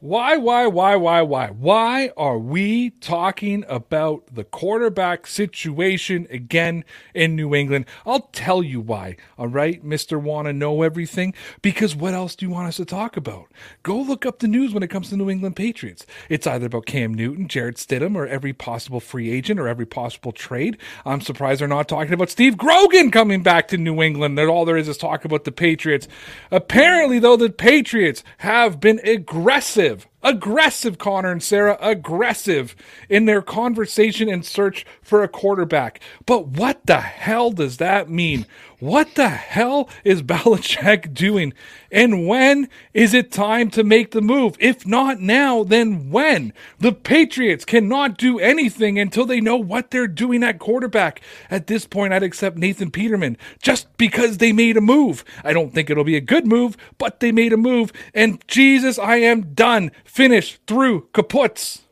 Why, why, why, why, why? Why are we talking about the quarterback situation again in New England? I'll tell you why, all right, Mr. Wanna Know Everything? Because what else do you want us to talk about? Go look up the news when it comes to New England Patriots. It's either about Cam Newton, Jarrett Stidham, or every possible free agent or every possible trade. I'm surprised they're not talking about Steve Grogan coming back to New England. That all there is is talk about the Patriots. Apparently, though, the Patriots have been aggressive live aggressive, Connor and Sarah, aggressive in their conversation and search for a quarterback. But what the hell does that mean? What the hell is Belichick doing? And when is it time to make the move? If not now, then when? The Patriots cannot do anything until they know what they're doing at quarterback. At this point, I'd accept Nathan Peterman just because they made a move. I don't think it'll be a good move, but they made a move. And Jesus, I am done. Finish through kaputs.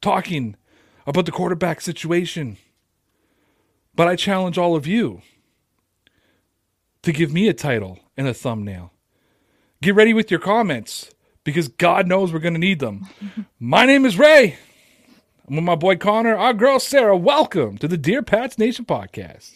Talking about the quarterback situation. But I challenge all of you to give me a title and a thumbnail. Get ready with your comments because God knows we're going to need them. my name is Ray. I'm with my boy Connor, our girl Sarah. Welcome to the Dear Pats Nation podcast.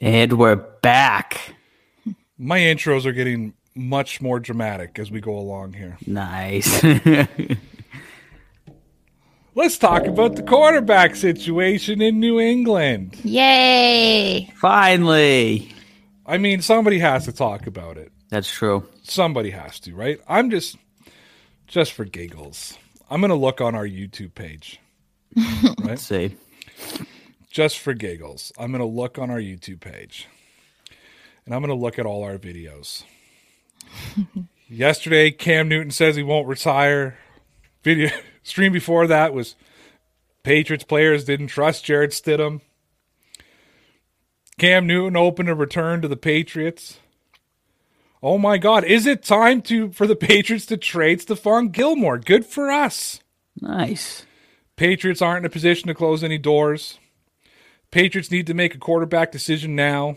And we're back. My intros are getting much more dramatic as we go along here. Nice. Let's talk about the quarterback situation in New England. Yay! Finally. I mean, somebody has to talk about it. That's true. Somebody has to, right? I'm just just for giggles. I'm going to look on our YouTube page. Right? Let's see. Just for giggles, I'm going to look on our YouTube page and I'm going to look at all our videos. Yesterday, Cam Newton says he won't retire. Video stream before that was Patriots players didn't trust Jarrett Stidham. Cam Newton opened a return to the Patriots. Oh my God! Is it time to for the Patriots to trade Stephon Gilmore? Good for us. Nice. Patriots aren't in a position to close any doors. Patriots need to make a quarterback decision now.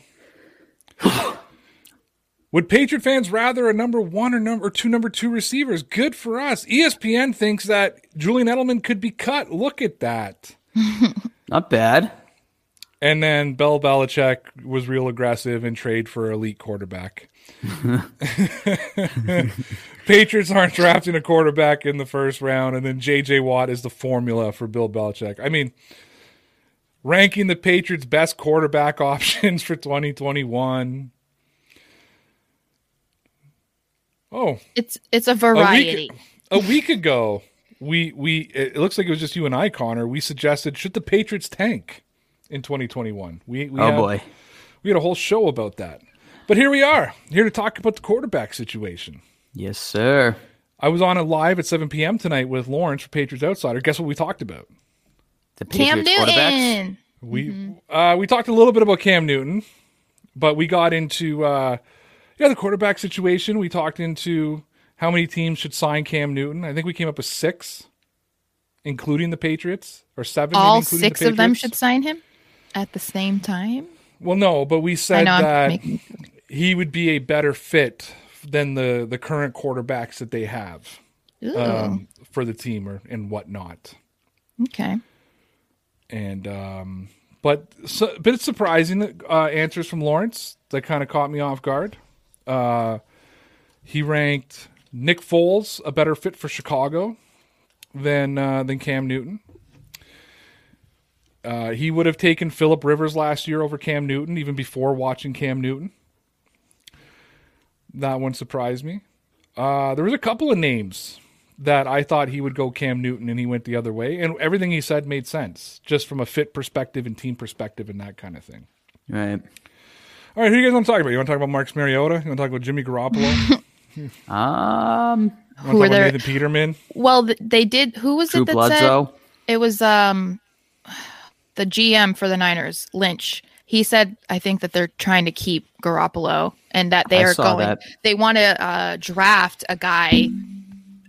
Would Patriot fans rather a number one or number two number two receivers? Good for us. ESPN thinks that Julian Edelman could be cut. Look at that. Not bad. And then Bell Belichick was real aggressive and trade for elite quarterback. Patriots aren't drafting a quarterback in the first round, and then JJ Watt is the formula for Bill Belichick. I mean, ranking the Patriots' best quarterback options for 2021. Oh, It's it's a a variety. week, a week ago, we we it looks like it was just you and I, Connor. We suggested should the Patriots tank in 2021. We, we Oh had- boy. we had a whole show about that. But here we are, here to talk about the quarterback situation. Yes, sir. I was on it live at 7 p.m. tonight with Lawrence for Patriots Outsider. Guess what we talked about? The Cam Patriots quarterbacks. Newton. We uh, we talked a little bit about Cam Newton, but we got into uh, yeah the quarterback situation. We talked into how many teams should sign Cam Newton. I think we came up with six, including the Patriots, or seven. All including six the of them Patriots. should sign him at the same time. Well, no, but we said know that making he would be a better fit than the the current quarterbacks that they have um, for the team or and whatnot. okay. And um, but so, but it's surprising uh, answers from Lawrence that kind of caught me off guard. Uh, he ranked Nick Foles a better fit for Chicago. than uh, than Cam Newton. Uh, he would have taken Philip Rivers last year over Cam Newton, even before watching Cam Newton. That one surprised me. Uh, there was a couple of names that I thought he would go Cam Newton, and he went the other way, and everything he said made sense, just from a fit perspective and team perspective and that kind of thing. Right. All right, who you guys want to talk about? You want to talk about Marcus Mariota? You want to talk about Jimmy Garoppolo? Um, Who to were there? Nathan Peterman? Well, they did. Who was Drew it that Bledsoe. said it was um the GM for the Niners, Lynch. He said, I think that they're trying to keep Garoppolo and that they I are going. that. They want to uh, draft a guy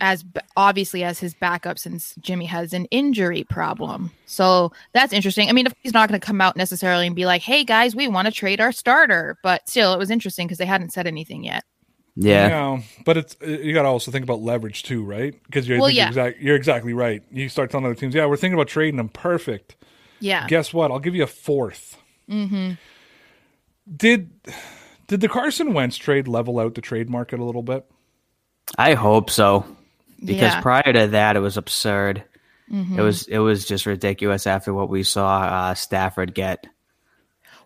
as obviously as his backup since Jimmy has an injury problem. So that's interesting. I mean, if he's not going to come out necessarily and be like, "Hey guys, we want to trade our starter," but still, it was interesting because they hadn't said anything yet. Yeah. No, but it's uh, you got to also think about leverage too, right? Because you're, Well, yeah. you're, exact, you're exactly right. You start telling other teams, "Yeah, we're thinking about trading them." Perfect. Yeah. Guess what? I'll give you a 4th Mm-hmm. Did did the Carson Wentz trade level out the trade market a little bit? I hope so. Because Yeah. prior to that, it was absurd. Mm-hmm. It was it was just ridiculous after what we saw uh, Stafford get.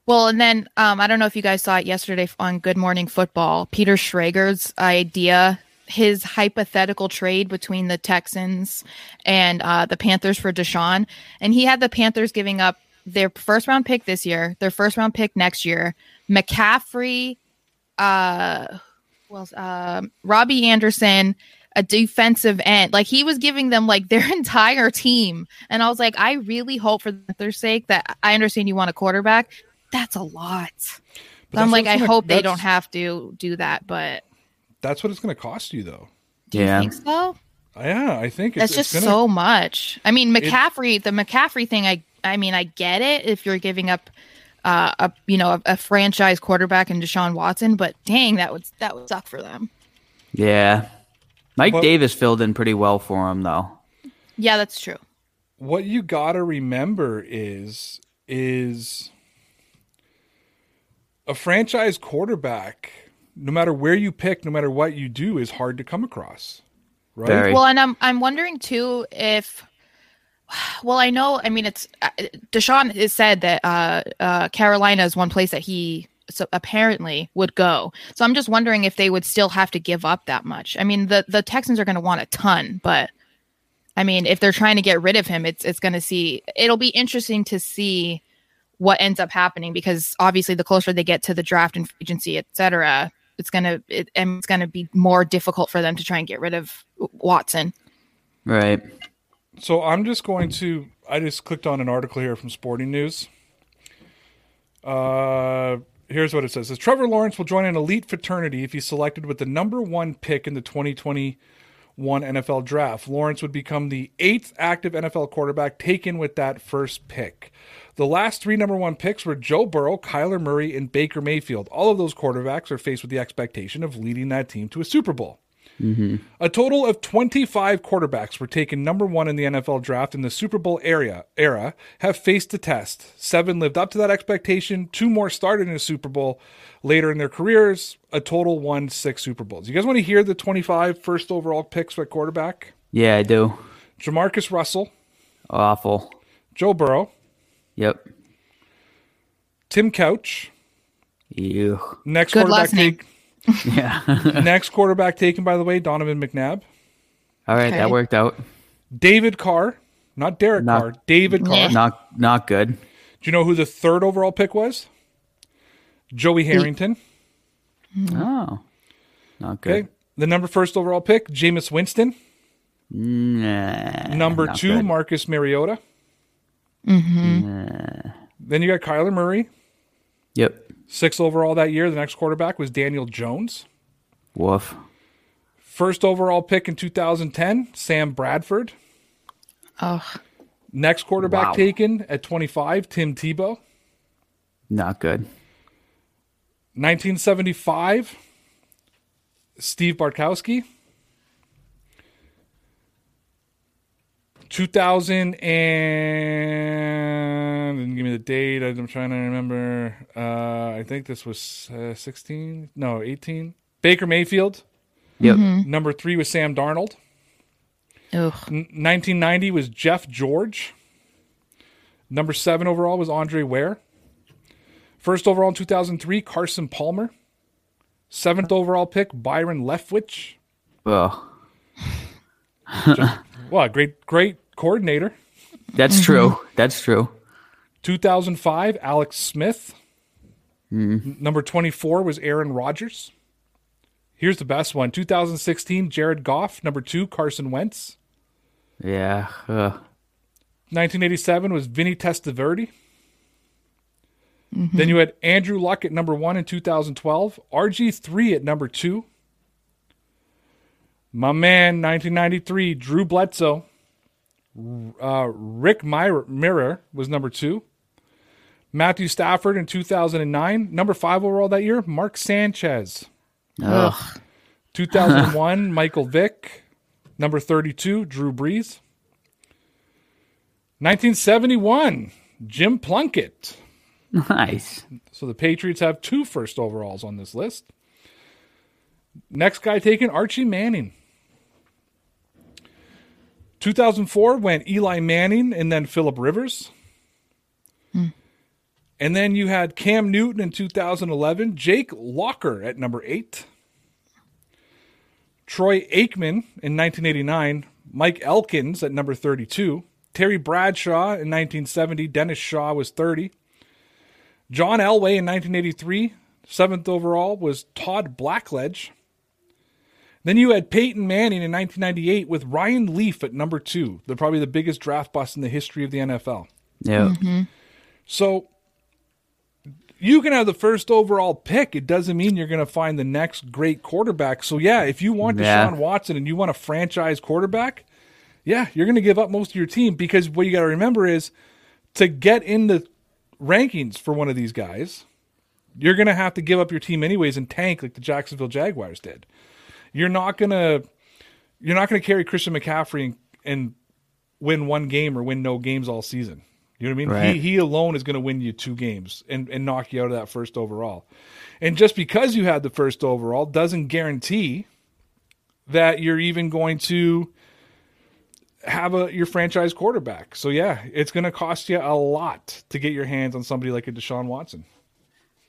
Well, and then um, I don't know if you guys saw it yesterday on Good Morning Football. Peter Schrager's idea, his hypothetical trade between the Texans and uh, the Panthers for Deshaun, and he had the Panthers giving up their first round pick this year, their first round pick next year, McCaffrey, uh, well, um, Robbie Anderson, a defensive end. Like he was giving them like their entire team. And I was like, I really hope for their sake that I understand you want a quarterback. That's a lot. So I'm like, I gonna- hope they don't have to do that. But That's what it's going to cost you, though. do you Yeah. think so? Yeah, I think That's it's, just it's gonna, so much. I mean, McCaffrey, the McCaffrey thing, I I mean, I get it if you're giving up uh, a you know a, a franchise quarterback and Deshaun Watson, but dang, that would that would suck for them. Yeah. Mike Well- Davis filled in pretty well for him though. Yeah, that's true. what you got to remember is is a franchise quarterback no matter where you pick no matter what you do is hard to come across right Very. Well, and I'm I'm wondering too if, well, I know. I mean, it's uh, Deshaun has said that uh, uh, Carolina is one place that he so apparently would go. So I'm just wondering if they would still have to give up that much. I mean, the the Texans are going to want a ton, but I mean, if they're trying to get rid of him, it's it's going to see. It'll be interesting to see what ends up happening because obviously the closer they get to the draft and agency, et cetera, it's gonna it, and it's gonna be more difficult for them to try and get rid of Watson. Right. so i'm just going to i just clicked on an article here from sporting news uh here's what it says. It says Trevor Lawrence will join an elite fraternity if he's selected with the number one pick in the 2021 NFL draft. Lawrence would become the eighth active NFL quarterback taken with that first pick. The last three number one picks were Joe Burrow, Kyler Murray, and Baker Mayfield. All of those quarterbacks are faced with the expectation of leading that team to a Super Bowl. Mm-hmm. A total of 25 quarterbacks were taken number one in the NFL draft in the Super Bowl area, era have faced the test. Seven lived up to that expectation. Two more started in a Super Bowl later in their careers. A total won six Super Bowls. You guys want to hear the 25 first overall picks by quarterback? Yeah, I do. Jamarcus Russell, Awful. Joe Burrow, Yep. Tim Couch. Ew. Next Good quarterback last name. take, Yeah. next quarterback taken by the way, Donovan McNabb. All right, Okay. that worked out. David Carr, not Derek Not- Carr, David Carr. Not not good. Do you know who the third overall pick was? Joey Harrington. Oh. Not good. Okay. The number first overall pick, Jameis Winston. Nah, Number two, good. Marcus Mariota. Mm-hmm. Then you got Kyler Murray. Yep. Sixth overall that year. The next quarterback was Daniel Jones. Woof. First overall pick in 2010, Sam Bradford. Oh, Next quarterback Wow. taken at 25, Tim Tebow. Not good. 1975, Steve Bartkowski. 2000 and give me the date. I'm trying to remember. Uh, I think this was uh, 16. No, 18. Baker Mayfield. Yep. Number three was Sam Darnold. Ugh. 1990 was Jeff George. Number seven overall was Andre Ware. First overall in 2003, Carson Palmer. Seventh overall pick, Byron Leftwich. Well, Well, great, great coordinator. that's true. That's true. 2005, Alex Smith. N- Number 24 was Aaron Rodgers. Here's the best one 2016, Jared Goff. Number two, Carson Wentz. Yeah. Uh, 1987 was Vinny Testaverde. Then you had Andrew Luck at number one in 2012, RG3 at number two. My man, 1993, Drew Bledsoe. Uh, Rick Mir- Mirer was number two. Matthew Stafford in 2009, number five overall that year, Mark Sanchez. ugh. 2001, Michael Vick. Number 32, Drew Brees. 1971, Jim Plunkett. Nice. So the Patriots have two first overalls on this list. Next guy taken, Archie Manning. 2004 went Eli Manning and then Philip Rivers. Hmm. And then you had Cam Newton in 2011, Jake Locker at number eight, Troy Aikman in 1989, Mike Elkins at number 32, Terry Bradshaw in 1970, Dennis Shaw was 30, John Elway in 1983, seventh overall, was Todd Blackledge. Then you had Peyton Manning in 1998 with Ryan Leaf at number two. They're probably the biggest draft bust in the history of the NFL. Yeah. Mm-hmm. So you can have the first overall pick. It doesn't mean you're going to find the next great quarterback. So yeah, if you want Yeah. Deshaun Watson and you want a franchise quarterback, yeah, you're going to give up most of your team because what you got to remember is to get in the rankings for one of these guys, you're going to have to give up your team anyways and tank like the Jacksonville Jaguars did. You're not going to you're not to carry Christian McCaffrey and, and win one game or win no games all season. You know what I mean? Right. He he alone is going to win you two games and, and knock you out of that first overall. And just because you had the first overall doesn't guarantee that you're even going to have a your franchise quarterback. So yeah, it's going to cost you a lot to get your hands on somebody like a Deshaun Watson.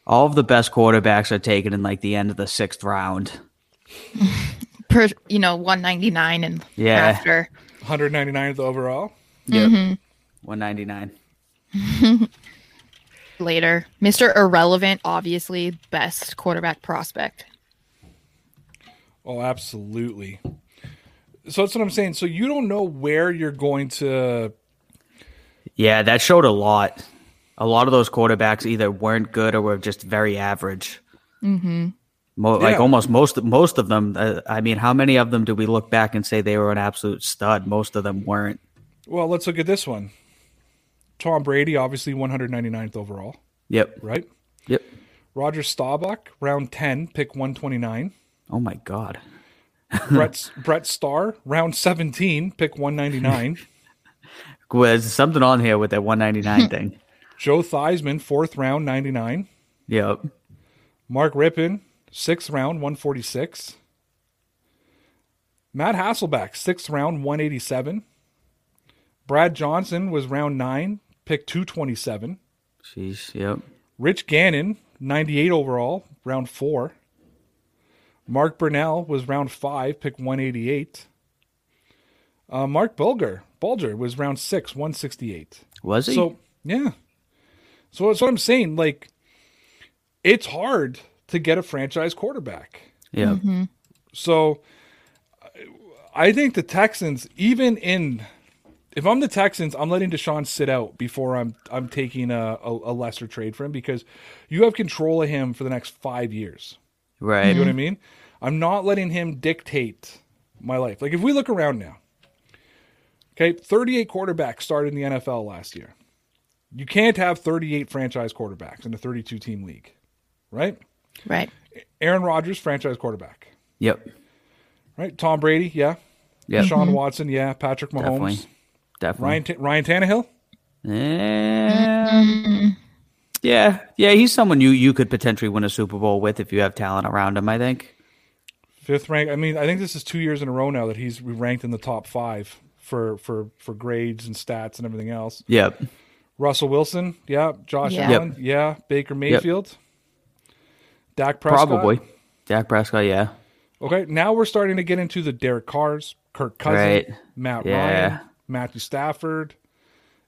All of the best quarterbacks are taken in like the end of the sixth round. Per, you know, 199 and Yeah. after. 199th overall. Yep. 199. later. Mr. Irrelevant, obviously, best quarterback prospect. Oh, absolutely. So that's what I'm saying. So you don't know where you're going to Yeah, that showed a lot. A lot of those quarterbacks either weren't good or were just very average. Mm-hmm. Mo- Like almost most most of them. Uh, I mean, how many of them do we look back and say they were an absolute stud? Most of them weren't. Well, let's look at this one. Tom Brady, obviously 199th overall, Yep. right? Yep. Roger Staubach, round 10, pick 129. Oh my god. Brett Brett Starr, round 17, pick 199. Well, There's something on here with that 199 thing. Joe Theismann, fourth round, 99. Yep. Mark Rypien, sixth round, 146. Matt Hasselbeck, sixth round, 187. Brad Johnson was round nine, pick 227. Sheesh. Yep. Rich Gannon, 98 overall, round four. Mark Brunell was round five, pick 188. Uh, Marc Bulger, Bulger was round six, 168. Was he? So yeah. So that's what I'm saying. Like, it's hard to get a franchise quarterback. yep. Mm-hmm. So I think the Texans, even in if I'm the Texans, I'm letting Deshaun sit out before I'm I'm taking a, a, a lesser trade for him because you have control of him for the next five years. Right. You know what I mm-hmm. mean? I'm not letting him dictate my life. Like if we look around now, okay, 38 quarterbacks started in the NFL last year. You can't have 38 franchise quarterbacks in a 32 team league, right? Right. Aaron Rodgers, franchise quarterback, Yep. right? Tom Brady, yeah. Yep. Sean Watson, yeah. Patrick Mahomes, Definitely. Definitely. Ryan T- Ryan Tannehill. Um, yeah, yeah, he's someone you you could potentially win a Super Bowl with if you have talent around him. I think. Fifth rank. I mean, I think this is two years in a row now that he's ranked in the top five for for for grades and stats and everything else. Yep. Russell Wilson, yeah. Josh Yeah. Allen, yeah. Baker Mayfield, Dak Prescott. Probably. Dak Prescott, yeah. Okay, now we're starting to get into the Derek Carrs, Kirk Cousins, Right. Matt Yeah. Ryan, Matthew Stafford.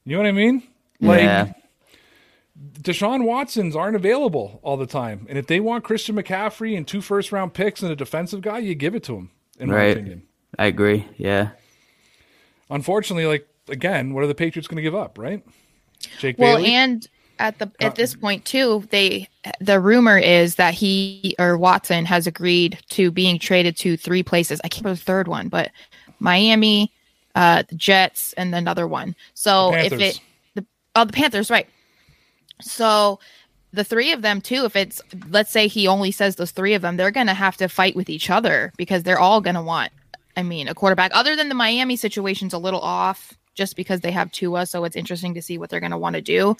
You know what I mean? Like yeah. Deshaun Watsons aren't available all the time, and if they want Christian McCaffrey and two first round picks and a defensive guy, you give it to him. In my opinion. I agree. Yeah. Unfortunately, like again, what are the Patriots going to give up? Right? Jake Well, Bailey. and at the at this point too, they the rumor is that he or Watson has agreed to being traded to three places. I can't remember the third one, but Miami, uh, the Jets, and another one. So if it the oh the Panthers, right? So the three of them too. If it's let's say he only says those three of them, they're gonna have to fight with each other because they're all gonna want. I mean, a quarterback. Other than the Miami situation's a little off, just because they have Tua, so it's interesting to see what they're gonna want to do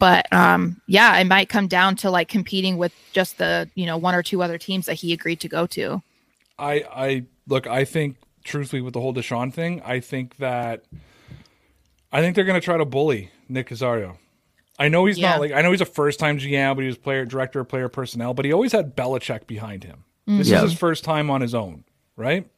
but um yeah it might come down to like competing with just the you know one or two other teams that he agreed to go to I I look, I think truthfully with the whole Deshaun thing, I think that I think they're going to try to bully Nick Caserio. I know he's Yeah. not like I know he's a first time GM, but he was player director of player personnel, but he always had Belichick behind him. This Yeah. is his first time on his own, right?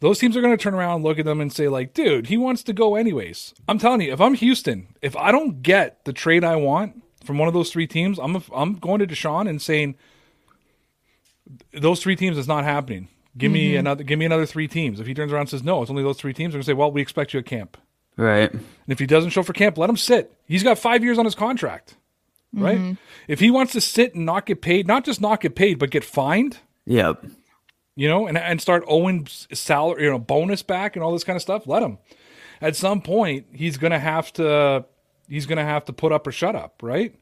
Those teams are going to turn around and look at them and say, like, dude, he wants to go anyways. I'm telling you, if I'm Houston, if I don't get the trade I want from one of those three teams, I'm I'm going to Deshaun and saying, those three teams is not happening. Give me mm-hmm. another. Give me another three teams. If he turns around and says no, it's only those three teams. i'm gonna say, well, we expect you at camp. Right. And if he doesn't show for camp, let him sit. He's got five years on his contract, right? Mm-hmm. If he wants to sit and not get paid, not just not get paid, but get fined, Yep. You know, and and start owing salary, you know, bonus back and all this kind of stuff, let him. At some point, he's gonna have to. He's gonna have to put up or shut up, right?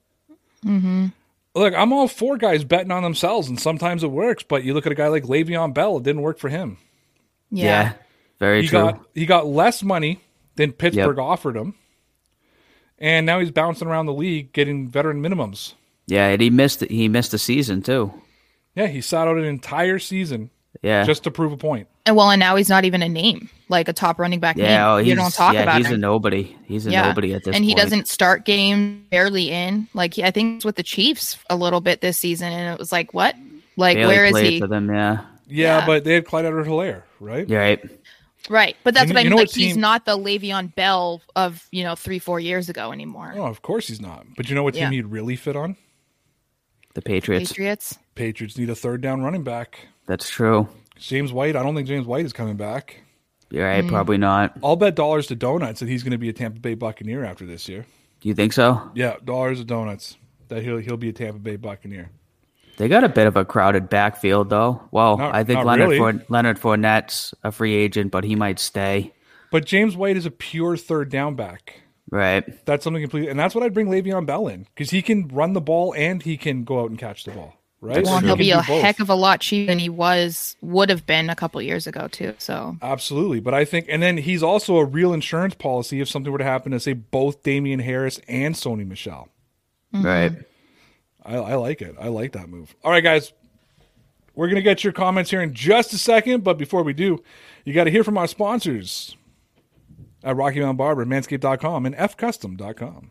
Mm-hmm. Look, I'm all for guys betting on themselves, and sometimes it works. But you look at a guy like Le'Veon Bell; it didn't work for him. Yeah. Very he true. got he got less money than Pittsburgh offered him, and now he's bouncing around the league getting veteran minimums. yeah, and he missed he missed a season too. Yeah, he sat out an entire season Yeah. just to prove a point. and well and now he's not even a name like a top running back yeah, oh, name he's, you don't talk yeah, about he's him a nobody. He's a yeah nobody at this and he point. doesn't start games barely in like he, i think it's with the chiefs a little bit this season and it was like what like Barely where is he for them, yeah. Yeah, Yeah. but they had Clyde Edwards-Helaire, right? You're right. right but that's You what i know- mean like what he's not the Le'Veon Bell of you know three four years ago anymore Oh, of course he's not. But you know what team Yeah. he'd really fit on? The Patriots. patriots Patriots need a third down running back. That's true. James White, I don't think James White is coming back. You're Mm. Probably not. I'll bet dollars to donuts that he's going to be a Tampa Bay Buccaneer after this year. Do you think so? Yeah, dollars to donuts that he'll he'll be a Tampa Bay Buccaneer. They got a bit of a crowded backfield, though. Well, Not- I think Leonard really. Four- Leonard Fournette's a free agent, but he might stay. But James White is a pure third down back. Right. That's something completely, and that's what I'd bring Le'Veon Bell in because he can run the ball and he can go out and catch the ball. Right? well He he'll can be a both. heck of a lot cheaper than he was would have been a couple years ago too so Absolutely. But I think, and then he's also a real insurance policy if something were to happen to, say, both Damien Harris and Sony Michel. Mm-hmm. Right. I, I like it. I like that move. All right, guys. We're going to get your comments here in just a second. But before we do, you got to hear from our sponsors at Rocky Mountain Barber, manscaped.com, and fcustom.com.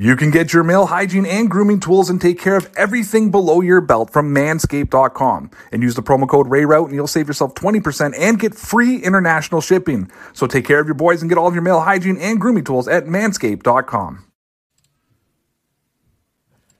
You can get your male hygiene and grooming tools and take care of everything below your belt from manscaped.com. And use the promo code RAYROUTE and you'll save yourself 20% and get free international shipping. So take care of your boys and get all of your male hygiene and grooming tools at manscaped.com.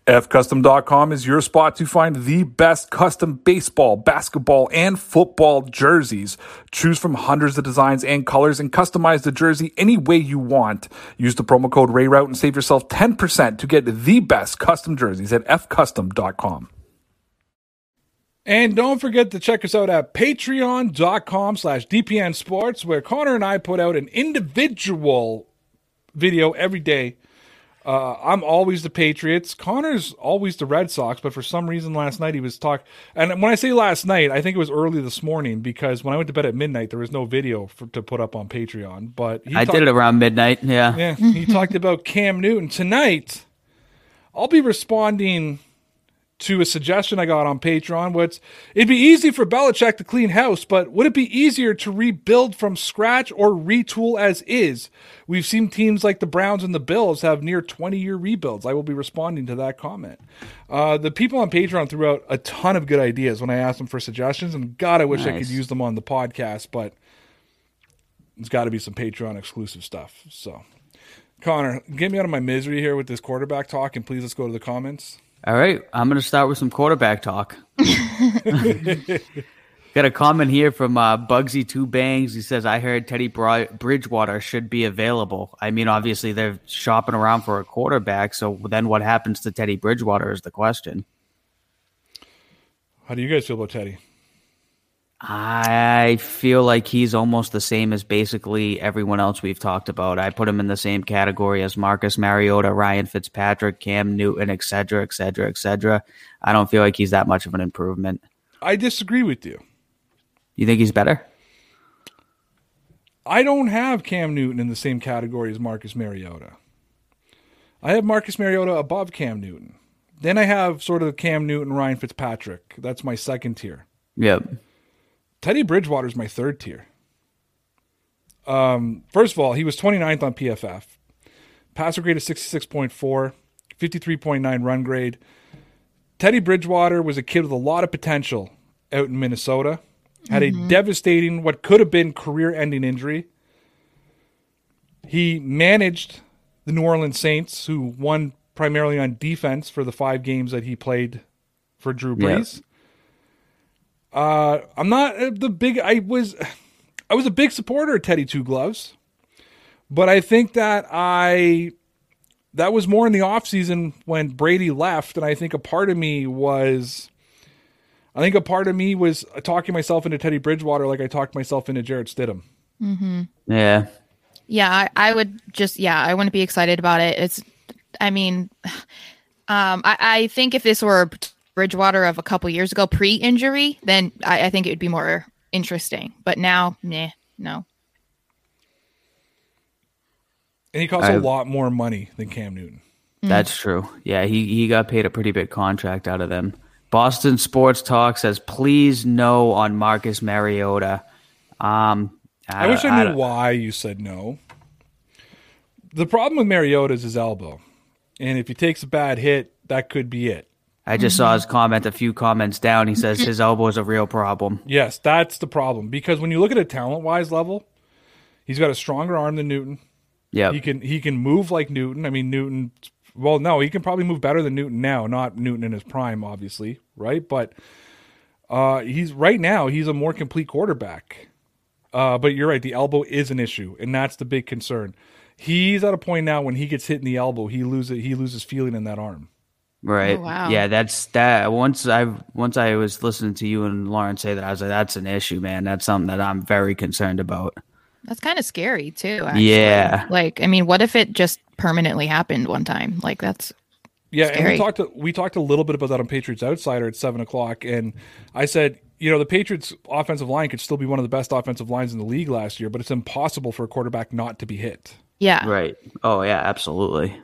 FCustom.com is your spot to find the best custom baseball, basketball, and football jerseys. Choose from hundreds of designs and colors and customize the jersey any way you want. Use the promo code RAYROUTE and save yourself 10% to get the best custom jerseys at FCustom.com. And don't forget to check us out at patreon.com slash DPN Sports, where Connor and I put out an individual video every day Uh, I'm always the Patriots. Connor's always the Red Sox, but for some reason last night he was talk. And when I say last night, I think it was early this morning because when I went to bed at midnight, there was no video for, to put up on Patreon. But I did it around midnight. Yeah, yeah. He talked about Cam Newton tonight. I'll be responding to a suggestion I got on Patreon. What's it'd be easy for Belichick to clean house, but would it be easier to rebuild from scratch or retool as is? We've seen teams like the Browns and the Bills have near 20 year rebuilds. I will be responding to that comment. Uh, the people on Patreon threw out a ton of good ideas when I asked them for suggestions, and God, I wish nice. I could use them on the podcast, but it's got to be some Patreon exclusive stuff. So, Connor, get me out of my misery here with this quarterback talk, and please let's go to the comments. All right, I'm going to start with some quarterback talk. Got a comment here from uh, Bugsy Two Bangs. He says, "I heard Teddy Bridgewater should be available." I mean, obviously they're shopping around for a quarterback. So then, what happens to Teddy Bridgewater is the question. How do you guys feel about Teddy? I feel like he's almost the same as basically everyone else we've talked about. I put him in the same category as Marcus Mariota, Ryan Fitzpatrick, Cam Newton, etc., etc., etc. I don't feel like he's that much of an improvement. I disagree with you. You think he's better? I don't have Cam Newton in the same category as Marcus Mariota. I have Marcus Mariota above Cam Newton. Then I have sort of Cam Newton, Ryan Fitzpatrick. That's my second tier. Yep. Teddy Bridgewater is my third tier. Um, first of all, he was 29th on PFF. Passer grade of 66.4, 53.9 run grade. Teddy Bridgewater was a kid with a lot of potential out in Minnesota. Had mm-hmm. a devastating, what could have been career ending injury. He managed the New Orleans Saints, who won primarily on defense for the five games that he played for Drew Brees. Yep. Uh, I'm not the big. I was, I was a big supporter of Teddy Two Gloves, but I think that I that was more in the offseason when Brady left, and I think a part of me was. I think a part of me was talking myself into Teddy Bridgewater like I talked myself into Jarrett Stidham. Mm-hmm. Yeah. Yeah, I, I, would just, yeah, I wouldn't be excited about it. It's, I mean, um, I, I think if this were Bridgewater of a couple years ago, pre-injury, then I, I think it would be more interesting. But now, nah, no. And he costs I've, a lot more money than Cam Newton. Mm. That's true. Yeah, he he got paid a pretty big contract out of them. Boston Sports Talk says, "Please no on Marcus Mariota." Um, I, I wish I knew I why you said no. The problem with Mariota is his elbow, and if he takes a bad hit, that could be it. I just mm-hmm. saw his comment a few comments down. He says his elbow is a real problem. Yes, that's the problem because when you look at a talent wise level, he's got a stronger arm than Newton. Yeah, he can he can move like Newton. I mean Newton. Well, no, he can probably move better than Newton now. Not Newton in his prime, obviously, right? But uh, he's right now he's a more complete quarterback. Uh, but you're right, the elbow is an issue, and that's the big concern. He's at a point now when he gets hit in the elbow, he loses he loses feeling in that arm. Right. Oh, wow. Yeah, that's that. Once I once I was listening to you and Lauren say that, I was like, "That's an issue, man. That's something that I'm very concerned about." That's kind of scary too. Actually. Yeah. Like, I mean, what if it just permanently happened one time? Like, that's yeah. Scary. And we talked to, we talked a little bit about that on Patriots Outsider at seven o'clock, and I said, you know, the Patriots' offensive line could still be one of the best offensive lines in the league last year, but it's impossible for a quarterback not to be hit. Yeah. Right. Oh yeah, absolutely.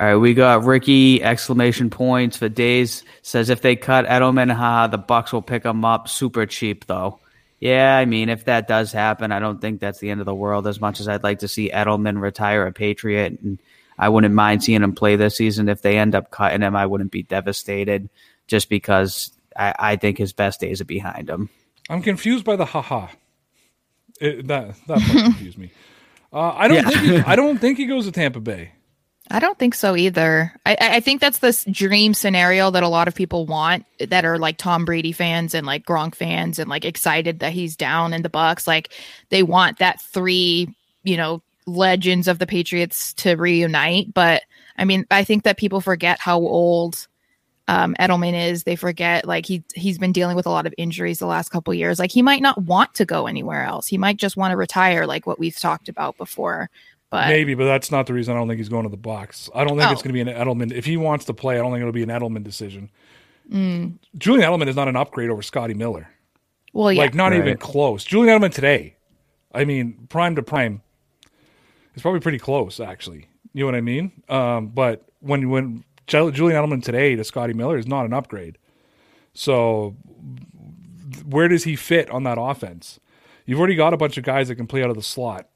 All right, we got Ricky exclamation points for days says if they cut Edelman, the Bucs will pick him up super cheap though. Yeah, I mean if that does happen, I don't think that's the end of the world. As much as I'd like to see Edelman retire a Patriot, and I wouldn't mind seeing him play this season. If they end up cutting him, I wouldn't be devastated, just because I, I think his best days are behind him. I'm confused by the haha. It, that that confused me. Uh, I don't yeah. think he, I don't think he goes to Tampa Bay. I don't think so either. I, I think that's this dream scenario that a lot of people want that are like Tom Brady fans and like Gronk fans and like excited that he's down in the Bucs. Like they want that three, you know, legends of the Patriots to reunite. But I mean, I think that people forget how old um, Edelman is. They forget like he he's been dealing with a lot of injuries the last couple years. Like he might not want to go anywhere else. He might just want to retire, like what we've talked about before. But Maybe, but that's not the reason I don't think he's going to the box. I don't think it's Oh. going to be an Edelman. If he wants to play, I don't think it'll be an Edelman decision. Julian Edelman is not an upgrade over Scotty Miller. well, yeah, Like, not even close. Julian Edelman today, I mean, prime to prime, is probably pretty close, actually. You know what I mean? Um, but when when Julian Edelman today to Scotty Miller is not an upgrade. So, where does he fit on that offense? You've already got a bunch of guys that can play out of the slot.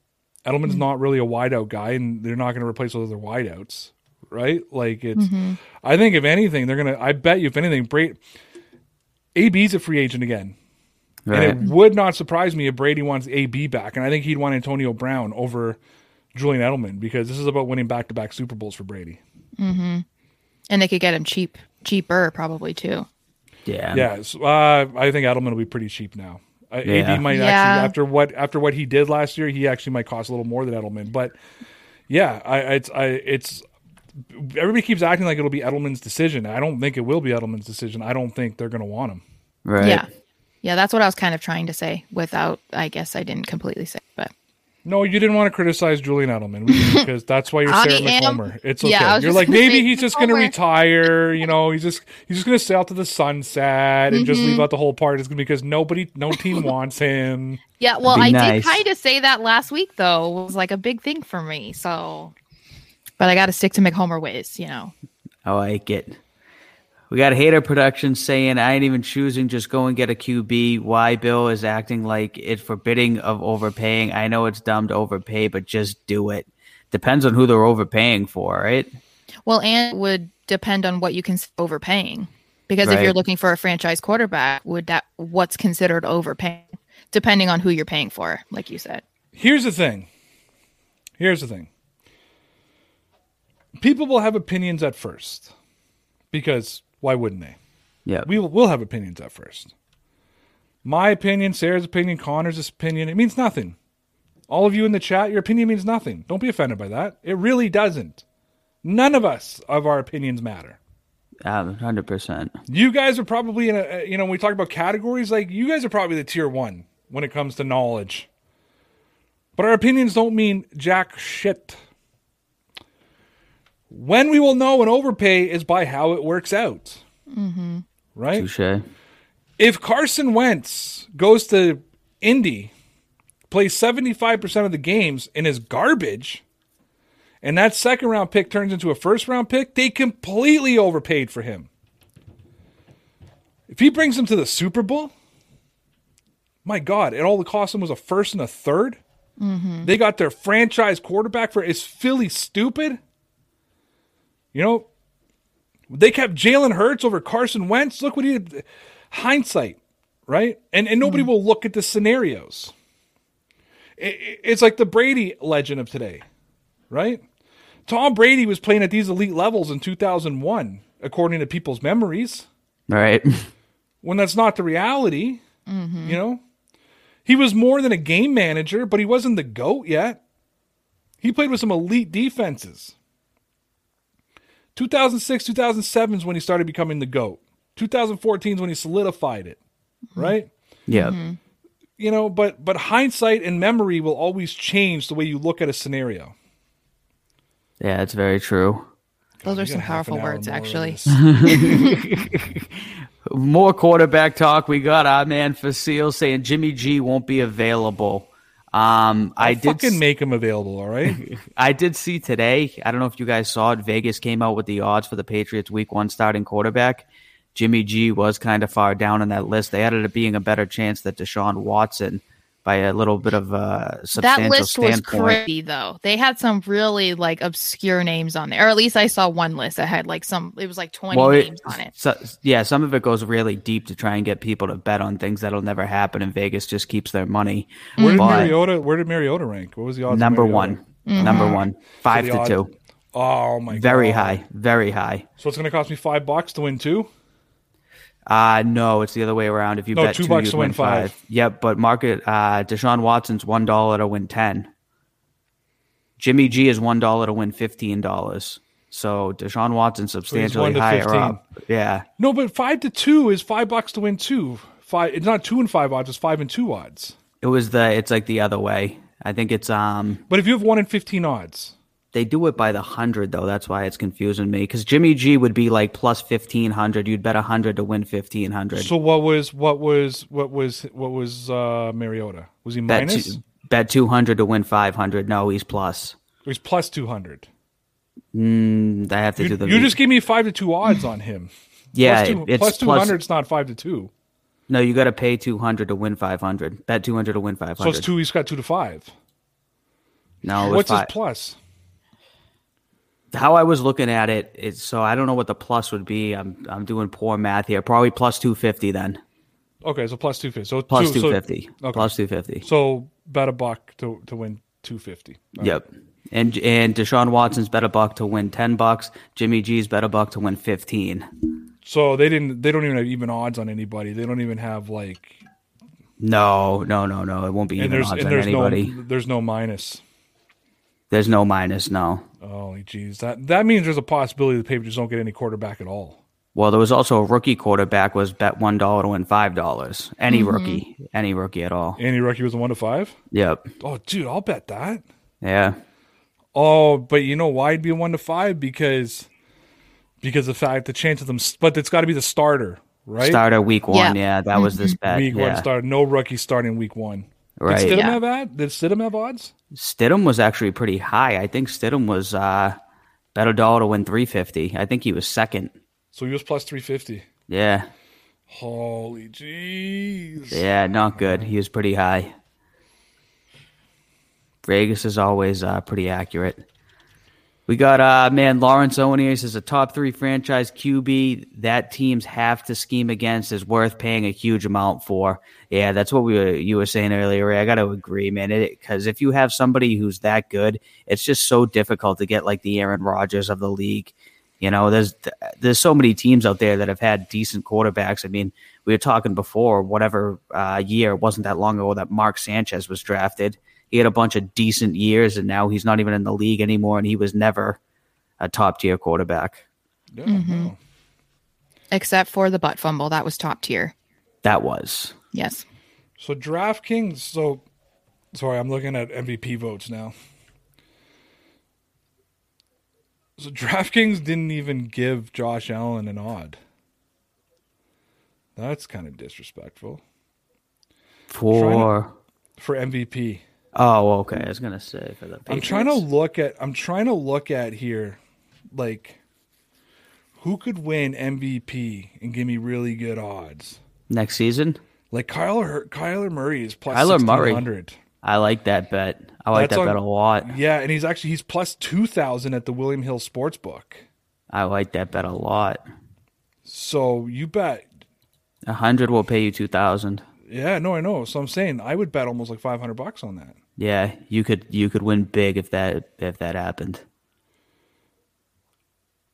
Edelman's not really a wideout guy, and they're not going to replace those other wideouts, right? Like it's. I think if anything, they're gonna. I bet you, if anything, Brady, AB's a free agent again. Right. And it would not surprise me if Brady wants AB back. And I think he'd want Antonio Brown over Julian Edelman because this is about winning back to back Super Bowls for Brady. Hmm. and they could get him cheap, cheaper probably too. yeah. Yeah. so, uh, I think Edelman will be pretty cheap now. Uh, Yeah. AD might Yeah. actually after what after what he did last year, he actually might cost a little more than Edelman. But yeah, I it's I it's everybody keeps acting like it'll be Edelman's decision. I don't think it will be Edelman's decision. I don't think they're going to want him. Right. Yeah, yeah, that's what I was kind of trying to say. Without, I guess I didn't completely say, but No, you didn't want to criticize Julian Edelman because that's why you're I Sarah am- McHomer. It's okay. Yeah, you're like maybe he's just going to retire. You know, he's just he's just going to sail to the sunset and just Mm-hmm. leave out the whole part. It's because nobody, no team wants him. yeah. Well, I nice. did kind of say that last week though. It was like a big thing for me. So, but I got to stick to McHomer ways, you know. I like it. We got Hater Productions saying, I ain't even choosing, just go and get a QB. Why Bill is acting like it's forbidding of overpaying. I know it's dumb to overpay, but just do it. Depends on who they're overpaying for, right? Well, and it would depend on what you consider overpaying. Because if you're looking for a franchise quarterback, would that what's considered overpaying? Depending on who you're paying for, like you said. Here's the thing. Here's the thing. People will have opinions at first because why wouldn't they? Yeah. We will we'll have opinions at first. My opinion, Sarah's opinion, Connor's opinion, it means nothing. All of you in the chat, your opinion means nothing. Don't be offended by that. It really doesn't. None of us of our opinions matter. Um, 100%. You guys are probably in a you know, when we talk about categories, like you guys are probably the tier 1 when it comes to knowledge. But our opinions don't mean jack shit. When we will know an overpay is by how it works out. Mm-hmm. Right? Touche. if Carson Wentz goes to Indy, plays 75% of the games and is garbage, and that second round pick turns into a first round pick, they completely overpaid for him. If he brings them to the Super Bowl, my God, and all the cost them was a first and a 3rd They got their franchise quarterback for is Philly stupid? You know, they kept Jalen Hurts over Carson Wentz. Look what he did. Hindsight, right? And and nobody hmm. will look at the scenarios. I- I- It's like the Brady legend of today, right? Tom Brady was playing at these elite levels in 2001, according to people's memories, Right. when that's not the reality. Mm-hmm. You know, he was more than a game manager, but he wasn't the GOAT yet. He played with some elite defenses. 2006, 2007 is when he started becoming the GOAT. 2014 is when he solidified it, right? yeah. Mm-hmm. You know, but but hindsight and memory will always change the way you look at a scenario. Yeah, it's very true. Those are some got half an powerful words, actually. More quarterback talk. We got our man Facile saying Jimmy G won't be available. Um, I I did fucking make him available, all right? I did see today. I don't know if you guys saw it. Vegas came out with the odds for the Patriots Week One starting quarterback. Jimmy G was kind of far down on that list. They added it being a better chance that Deshaun Watson by a little bit of a That substantial list was crazy, though. They had some really like obscure names on there, or at least I saw one list that had like some. It was like twenty Well, it- names on it. So, yeah, some of it goes really deep to try and get people to bet on things that'll never happen, and Vegas just keeps their money. Mm-hmm. Where did Mariota? Where did Mariota rank? What was the odds? of number Mariota? one, mm-hmm. number one, five the to odds- two, Oh my god! very high, very high. So it's going to cost me five bucks to win two. Uh no, it's the other way around. If you No, bet two two, bucks to win five. Yep, but market uh Deshaun Watson's one dollar to win ten. Jimmy G is one dollar to win fifteen dollars. So Deshaun Watson's substantially to higher 15. up. Yeah. No, but five to two is five bucks to win two. Five. It's not two and five odds. It's five and two odds. It was the it's like the other way. I think it's um But if you have one in fifteen odds, they do it by the hundred though. That's why it's confusing me. Because Jimmy G would be like plus fifteen hundred. You'd bet hundred to win fifteen hundred. so what was what was what was what was uh, Mariota? Was he Bet minus? two, bet two hundred to win five hundred. No, he's plus. He's plus two hundred. Mm, I have to do the. you just gave me five to two odds on him. yeah, plus two, it's plus two plus- hundred. It's not five to two. No, you got to pay two hundred to win five hundred. Bet two hundred to win five hundred. So it's two. He's got two to five. No, What's five. his plus? How I was looking at it, it's so I don't know what the plus would be. I'm I'm doing poor math here. Probably plus two fifty then. Okay, so plus two fifty. So Plus two, two so- fifty. okay. Plus two fifty. So bet a buck to to win two fifty. Yep. And and Deshaun Watson's bet a buck to win ten bucks. Jimmy G's bet a buck to win fifteen. So they didn't. They don't even have even odds on anybody. They don't even have like. No, no, no, no. It won't be even odds on there's anybody. no there's no minus. There's no minus. No. Holy jeez, that that means there's a possibility the Patriots don't get any quarterback at all. Well, there was also a rookie quarterback was bet one dollar to win five dollars. Any Mm-hmm. rookie, any rookie at all. Any Rookie was a one to five. Yep. Oh, dude, I'll bet that. Yeah. Oh, but you know why it'd be a one to five because because the fact the chance of them, but it's got to be the starter, right? Starter week one. Yeah. Yeah, that was this bet. week one starter, no rookie starting week one. Right. Did Stidham Yeah. have that? Did Stidham have odds? Stidham was actually pretty high. I think Stidham was uh, bet a dollar to win three fifty. I think he was second. So he was plus three fifty. Yeah. Holy jeez. Yeah, not good. He was pretty high. Vegas is always uh, pretty accurate. We got uh man Lawrence Oniers is a top three franchise QB that teams have to scheme against is worth paying a huge amount for. Yeah, that's what we were, you were saying earlier. I got to agree, man. Because if you have somebody who's that good, it's just so difficult to get like the Aaron Rodgers of the league. You know, there's there's so many teams out there that have had decent quarterbacks. I mean, we were talking before, whatever uh, year it wasn't that long ago that Mark Sanchez was drafted. He had a bunch of decent years, and now he's not even in the league anymore, and he was never a top tier quarterback. Yeah, Mm-hmm. no. except for the butt fumble. That was top tier. That was Yes. So DraftKings. So sorry, I'm looking at MVP votes now. So DraftKings didn't even give Josh Allen an odd. That's kind of disrespectful for. for MVP. Oh, okay. I was gonna say for the. I'm trying to look at. I'm trying to look at here, like, who could win MVP and give me really good odds. next season. Like Kyler Kyler Murray is plus Kyler Murray. I like that bet. I like That's that on- bet a lot. Yeah, and he's actually he's plus two thousand at the William Hill Sportsbook. I like that bet a lot. So you bet. A hundred will pay you two thousand. Yeah, no, I know. So I'm saying I would bet almost like five hundred bucks on that. Yeah, you could you could win big if that if that happened.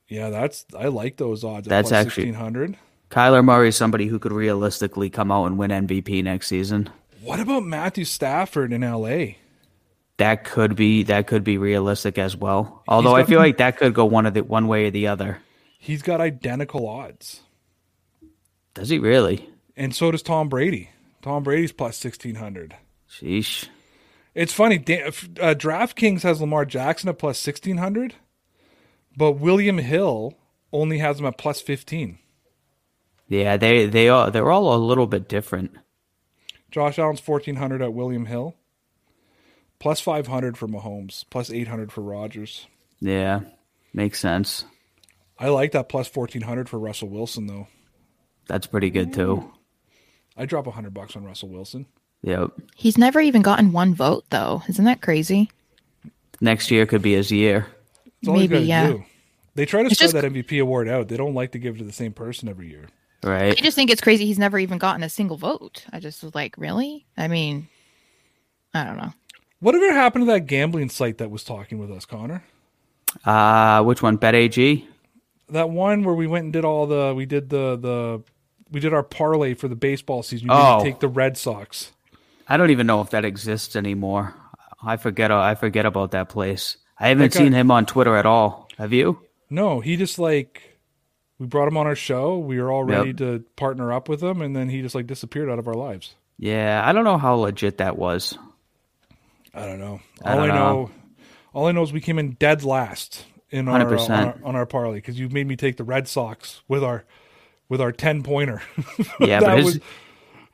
Yeah, that's I like those odds. At That's plus actually- sixteen hundred. Kyler Murray is somebody who could realistically come out and win MVP next season. What about Matthew Stafford in L.A.? That could be that could be realistic as well. Although I feel like that could go one of the one way or the other. He's got identical odds, Does he really? and so does Tom Brady. Tom Brady's plus sixteen hundred. Sheesh. It's funny. Da- uh, DraftKings has Lamar Jackson at plus sixteen hundred, but William Hill only has him at plus fifteen. Yeah, they they are they're all a little bit different. Josh Allen's fourteen hundred at William Hill, plus five hundred for Mahomes, plus eight hundred for Rodgers. Yeah, makes sense. I like that plus fourteen hundred for Russell Wilson though. That's pretty good too. I drop a hundred bucks on Russell Wilson. Yep. He's never even gotten one vote though. Isn't that crazy? Next year could be his year. That's all Maybe, he's got to yeah. do. They try to It's spread just- that MVP award out. They don't like to give it to the same person every year. Right. I just think it's crazy he's never even gotten a single vote. I just was like, really? I mean, I don't know. Whatever happened to that gambling site that was talking with us, Connor? Uh which one? Bet AG? That one where we went and did all the we did the the we did our parlay for the baseball season. You Oh. didn't take the Red Sox. I don't even know if that exists anymore. I forget I forget about that place. I haven't guy- seen him on Twitter at all. Have you? No, he just like we brought him on our show. We were all Yep. ready to partner up with him, and then he just like disappeared out of our lives. Yeah, I don't know how legit that was. I don't know. All I, don't know. know. all I know is we came in dead last in our, uh, on our on our parlay because you made me take the Red Sox with our with our ten pointer. Yeah, that but his was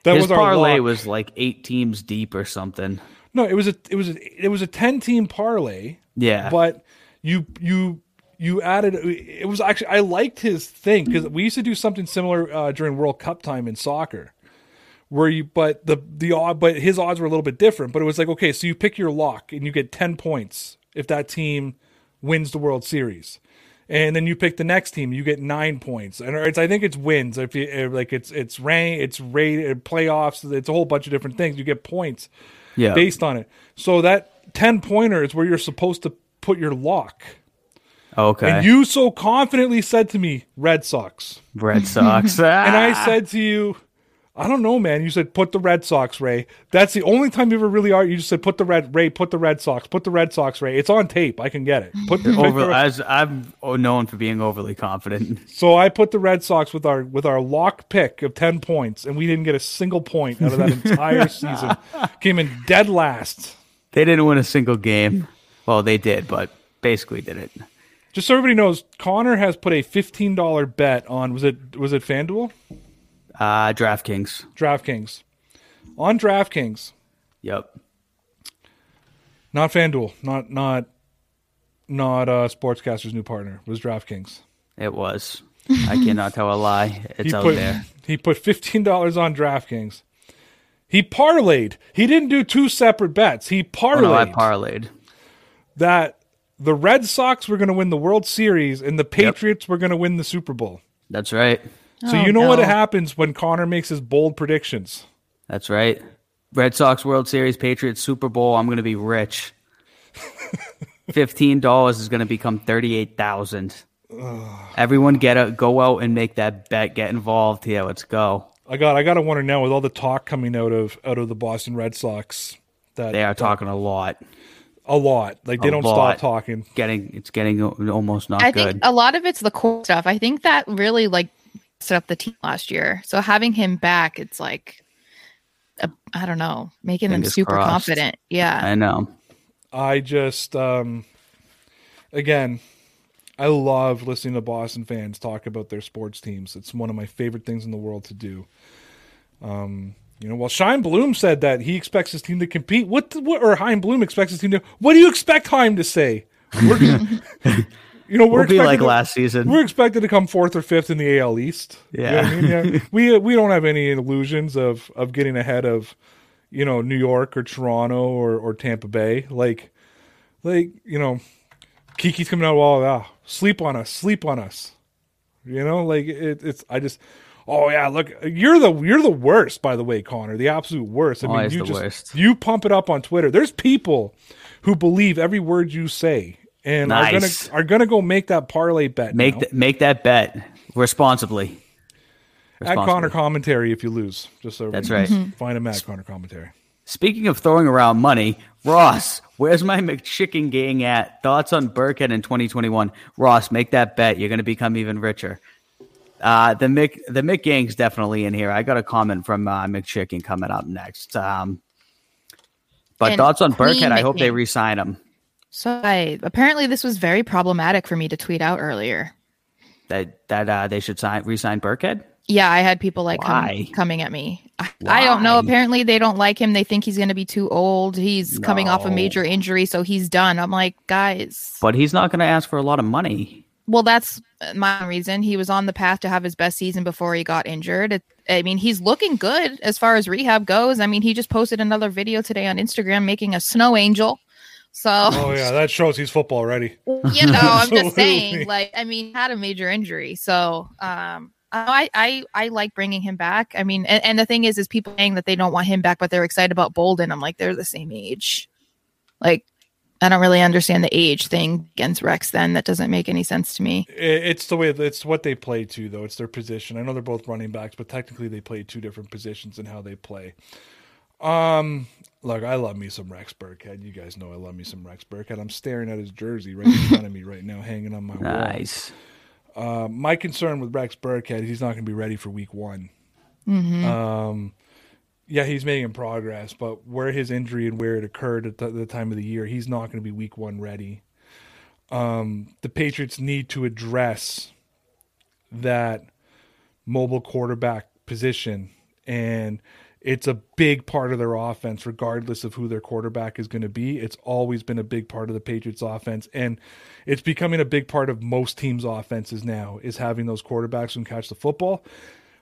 that his was our parlay lock. was like eight teams deep or something. no. It was a it was a, it was a ten team parlay. Yeah, but you you you added it was actually i liked his thing because we used to do something similar uh, during world cup time in soccer where you but the the odd but his odds were a little bit different but it was like okay so you pick your lock and you get 10 points if that team wins the world series and then you pick the next team you get nine points and it's i think it's wins if you like it's it's rank it's rated playoffs it's a whole bunch of different things you get points yeah. based on it so that 10 pointer is where you're supposed to put your lock okay. and you so confidently said to me, Red Sox. Red Sox. And Ah. I said to you, I don't know, man. You said put the Red Sox, Ray. That's the only time you ever really are. You just said put the red Ray, put the Red Sox, put the Red Sox, Ray. It's on tape. I can get it. Put the, over. As I'm known for being overly confident. so I put the Red Sox with our with our lock pick of ten points, and we didn't get a single point out of that entire season. Came in dead last. They didn't win a single game. Well, they did, but basically didn't. Just so everybody knows, Connor has put a fifteen dollar bet on was it was it FanDuel? Uh, DraftKings. DraftKings. On DraftKings. Yep. Not FanDuel, not not not uh Sportscaster's new partner. It was DraftKings. It was. I cannot tell a lie. It's He out put there. he put fifteen dollars on DraftKings. He parlayed. He didn't do two separate bets. He Oh, parlayed no, I parlayed. that the Red Sox were going to win the World Series and the Patriots were going to win the Super Bowl. That's right. So Oh, you know what happens when Connor makes his bold predictions. That's right. Red Sox World Series, Patriots Super Bowl. I'm going to be rich. Fifteen dollars is going to become thirty-eight thousand. Everyone, get a go out and make that bet. Get involved. Yeah, let's go. I got I got to wonder now with all the talk coming out of out of the Boston Red Sox that They are talking a lot. a lot. Like they A don't lot. stop talking. Getting it's getting almost not I good. think a lot of it's the Cora stuff. I think that really like set up the team last year. So having him back, it's like, uh, I don't know, making them super crossed. confident. Yeah. I know. I just um again I love listening to Boston fans talk about their sports teams. It's one of my favorite things in the world to do. Um you know, well, Chaim Bloom said that he expects his team to compete. What, the, what or Chaim Bloom expects his team to. What do you expect Chaim to say? You know, we're We'll be like to- last season. We're expected to come fourth or fifth in the AL East. You know I mean? Yeah. we we don't have any illusions of of getting ahead of, you know, New York or Toronto or or Tampa Bay. Like, like you know, Kiki's coming out. Well, ah, sleep on us, sleep on us. You know, like it, it's. I just. Oh yeah, look, you're the you're the worst, by the way, Connor. The absolute worst. I mean, Always you just worst. you pump it up on Twitter. There's people who believe every word you say and Nice. are gonna are gonna go make that parlay bet. Make now. th- make that bet responsibly. At Responsibly. Connor commentary if you lose. Just so That's right. Find him at Connor commentary. Speaking of throwing around money, Ross, where's my McChicken gang at? Thoughts on Burkhead in 2021? Ross, make that bet. You're going to become even richer. Uh, the Mick, the Mick gang's definitely in here. I got a comment from uh, McChicken coming up next. Um, but And thoughts on Queen Burkhead? I hope they McGing. re-sign him. So I, apparently this was very problematic for me to tweet out earlier. That that uh, they should sign re-sign Burkhead. Yeah, I had people like come, coming at me. I, I don't know. Apparently, they don't like him. They think he's going to be too old. He's coming off a major injury, so he's done. I'm like, guys. But he's not going to ask for a lot of money. Well, that's my reason. He was on the path to have his best season before he got injured. It, I mean, he's looking good as far as rehab goes. I mean, he just posted another video today on Instagram making a snow angel. So, Oh yeah, that shows he's football ready. you know, I'm just saying, like, I mean, had a major injury. So, um, I, I, I like bringing him back. I mean, and, and the thing is, is people saying that they don't want him back, but they're excited about Bolden. I'm like, they're the same age. Like, I don't really understand the age thing against Rex. Then that doesn't make any sense to me. It's the way it's what they play too, though. It's their position. I know they're both running backs, but technically they play two different positions in how they play. Um, look, I love me some Rex Burkhead. You guys know I love me some Rex Burkhead. I'm staring at his jersey right in front of me right now, hanging on my wall. Nice. Uh, my concern with Rex Burkhead, is he's not going to be ready for week one. Mm-hmm. Um, Yeah, he's making progress, but where his injury and where it occurred at the, the time of the year, he's not going to be week one ready. Um, the Patriots need to address that mobile quarterback position, and it's a big part of their offense, regardless of who their quarterback is going to be. It's always been a big part of the Patriots' offense, and it's becoming a big part of most teams' offenses now. Is having those quarterbacks who can catch the football.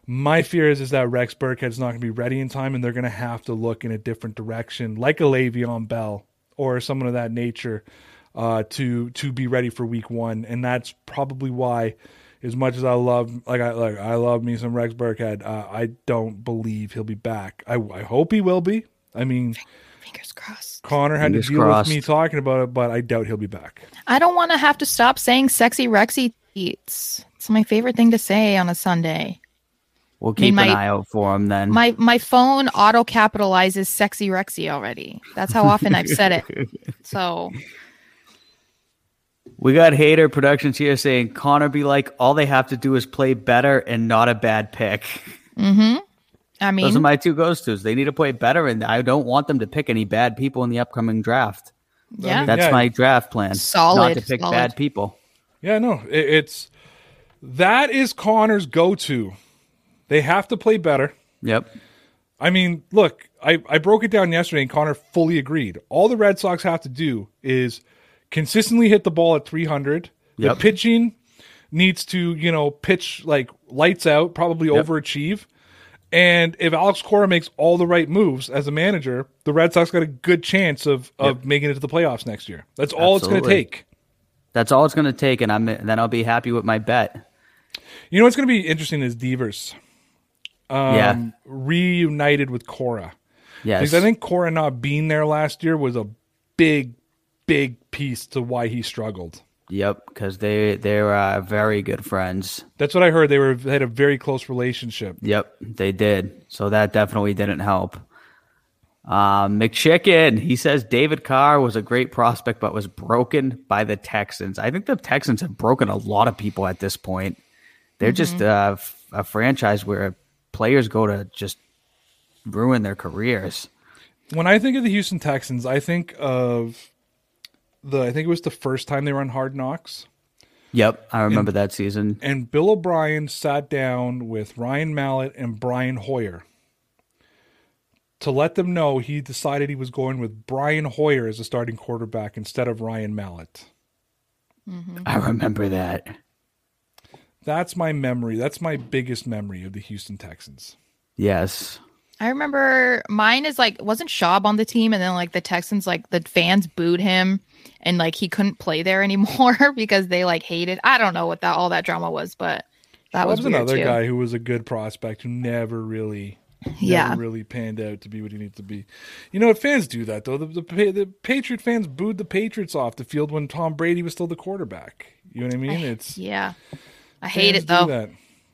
My fear is is that Rex Burkhead's not going to be ready in time, and they're going to have to look in a different direction, like a Le'Veon Bell or someone of that nature, uh, to to be ready for Week One. And that's probably why, as much as I love, like I like I love me some Rex Burkhead, uh, I don't believe he'll be back. I I hope he will be. I mean, Fingers crossed. Connor had Fingers to deal crossed. with me talking about it, but I doubt he'll be back. I don't want to have to stop saying sexy Rexy tweets. It's my favorite thing to say on a Sunday. We'll keep my- an eye out for him then. My my phone auto capitalizes sexy Rexy already. That's how often I've said it. So we got Hater Productions here saying Connor be like, all they have to do is play better and not a bad pick. Mm-hmm. I mean, Those are my two goes tos. They need to play better, and I don't want them to pick any bad people in the upcoming draft. yeah. That's Yeah. my draft plan. Solid, Not to pick solid. bad people. Yeah, no, it, it's that is Connor's go-to. They have to play better. Yep. I mean, look, I, I broke it down yesterday and Connor fully agreed. All the Red Sox have to do is consistently hit the ball at 300. The pitching needs to, you know, pitch like lights out, probably overachieve. And if Alex Cora makes all the right moves as a manager, the Red Sox got a good chance of, of making it to the playoffs next year. That's all it's going to take. That's all it's going to take, and I'm then I'll be happy with my bet. You know what's going to be interesting is Devers um, yeah. reunited with Cora. Yes. Because I think Cora not being there last year was a big, big piece to why he struggled. Yep. Because they they're uh, very good friends. That's what I heard. They were they had a very close relationship. Yep, they did. So that definitely didn't help. Um, McChicken, he says David Carr was a great prospect, but was broken by the Texans. I think the Texans have broken a lot of people at this point. They're just uh, f- a franchise where players go to just ruin their careers. When I think of the Houston Texans, I think of the I think it was the first time they were on Hard Knocks. Yep, I remember that season. And Bill O'Brien sat down with Ryan Mallett and Brian Hoyer to let them know he decided he was going with Brian Hoyer as a starting quarterback instead of Ryan Mallett. Mm-hmm. I remember that. That's my memory. That's my biggest memory of the Houston Texans. Yes. I remember mine is like wasn't Schaub on the team and then like the Texans like the fans booed him and like he couldn't play there anymore because they like hated I don't know what that all that drama was, but that was, was another too. guy who was a good prospect who never really Yeah. never really panned out to be what he needs to be. You know, what? fans do that though. The, the the Patriot fans booed the Patriots off the field when Tom Brady was still the quarterback. You know what I mean? It's Yeah. I hate it though. that.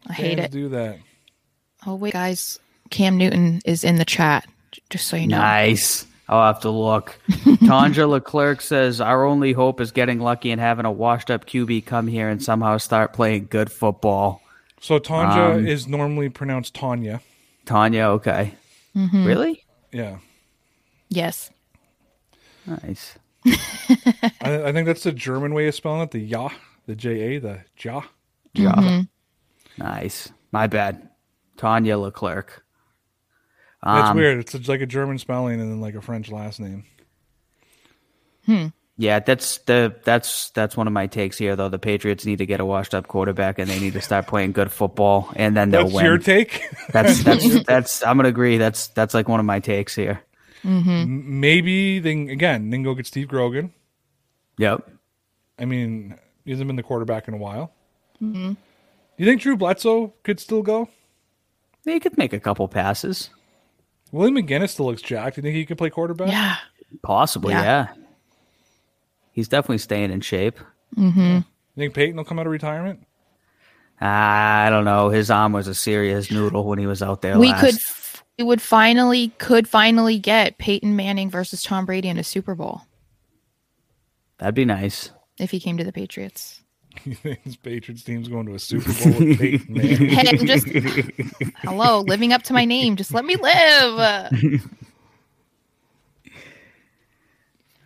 I hate Fans it. Do that. Oh wait, guys, Cam Newton is in the chat. Just so you know. Nice. I'll have to look. Tanja Leclerc says our only hope is getting lucky and having a washed up QB come here and somehow start playing good football. So Tanja Um, is normally pronounced Tanya. Tanya, okay. Mm-hmm. Really? Yeah. Yes. Nice. I, I think that's the German way of spelling it. The Ja, the J A, the Ja. Ja. Mm-hmm. Nice. My bad. Tanya Leclerc. That's Um, weird. It's like a German spelling and then like a French last name. Hmm. Yeah, that's the that's that's one of my takes here though. The Patriots need to get a washed up quarterback and they need to start playing good football and then they'll That's win. your take. That's that's that's I'm gonna agree. That's that's like one of my takes here. Mm-hmm. Maybe then again, then go get Steve Grogan. Yep. I mean, he hasn't been the quarterback in a while. Do you think Drew Bledsoe could still go? He could make a couple passes. Willie McGinest still looks jacked. Do You think he could play quarterback? Yeah. Possibly, Yeah. yeah. He's definitely staying in shape. Mm-hmm. You think Peyton will come out of retirement? I don't know. His arm was a serious noodle when he was out there. We last. could f- we would finally could finally get Peyton Manning versus Tom Brady in a Super Bowl That'd be nice. if he came to the Patriots. You think this Patriots team's going to a Super Bowl with Peyton Manning? Hey, just hello, living up to my name. Just let me live.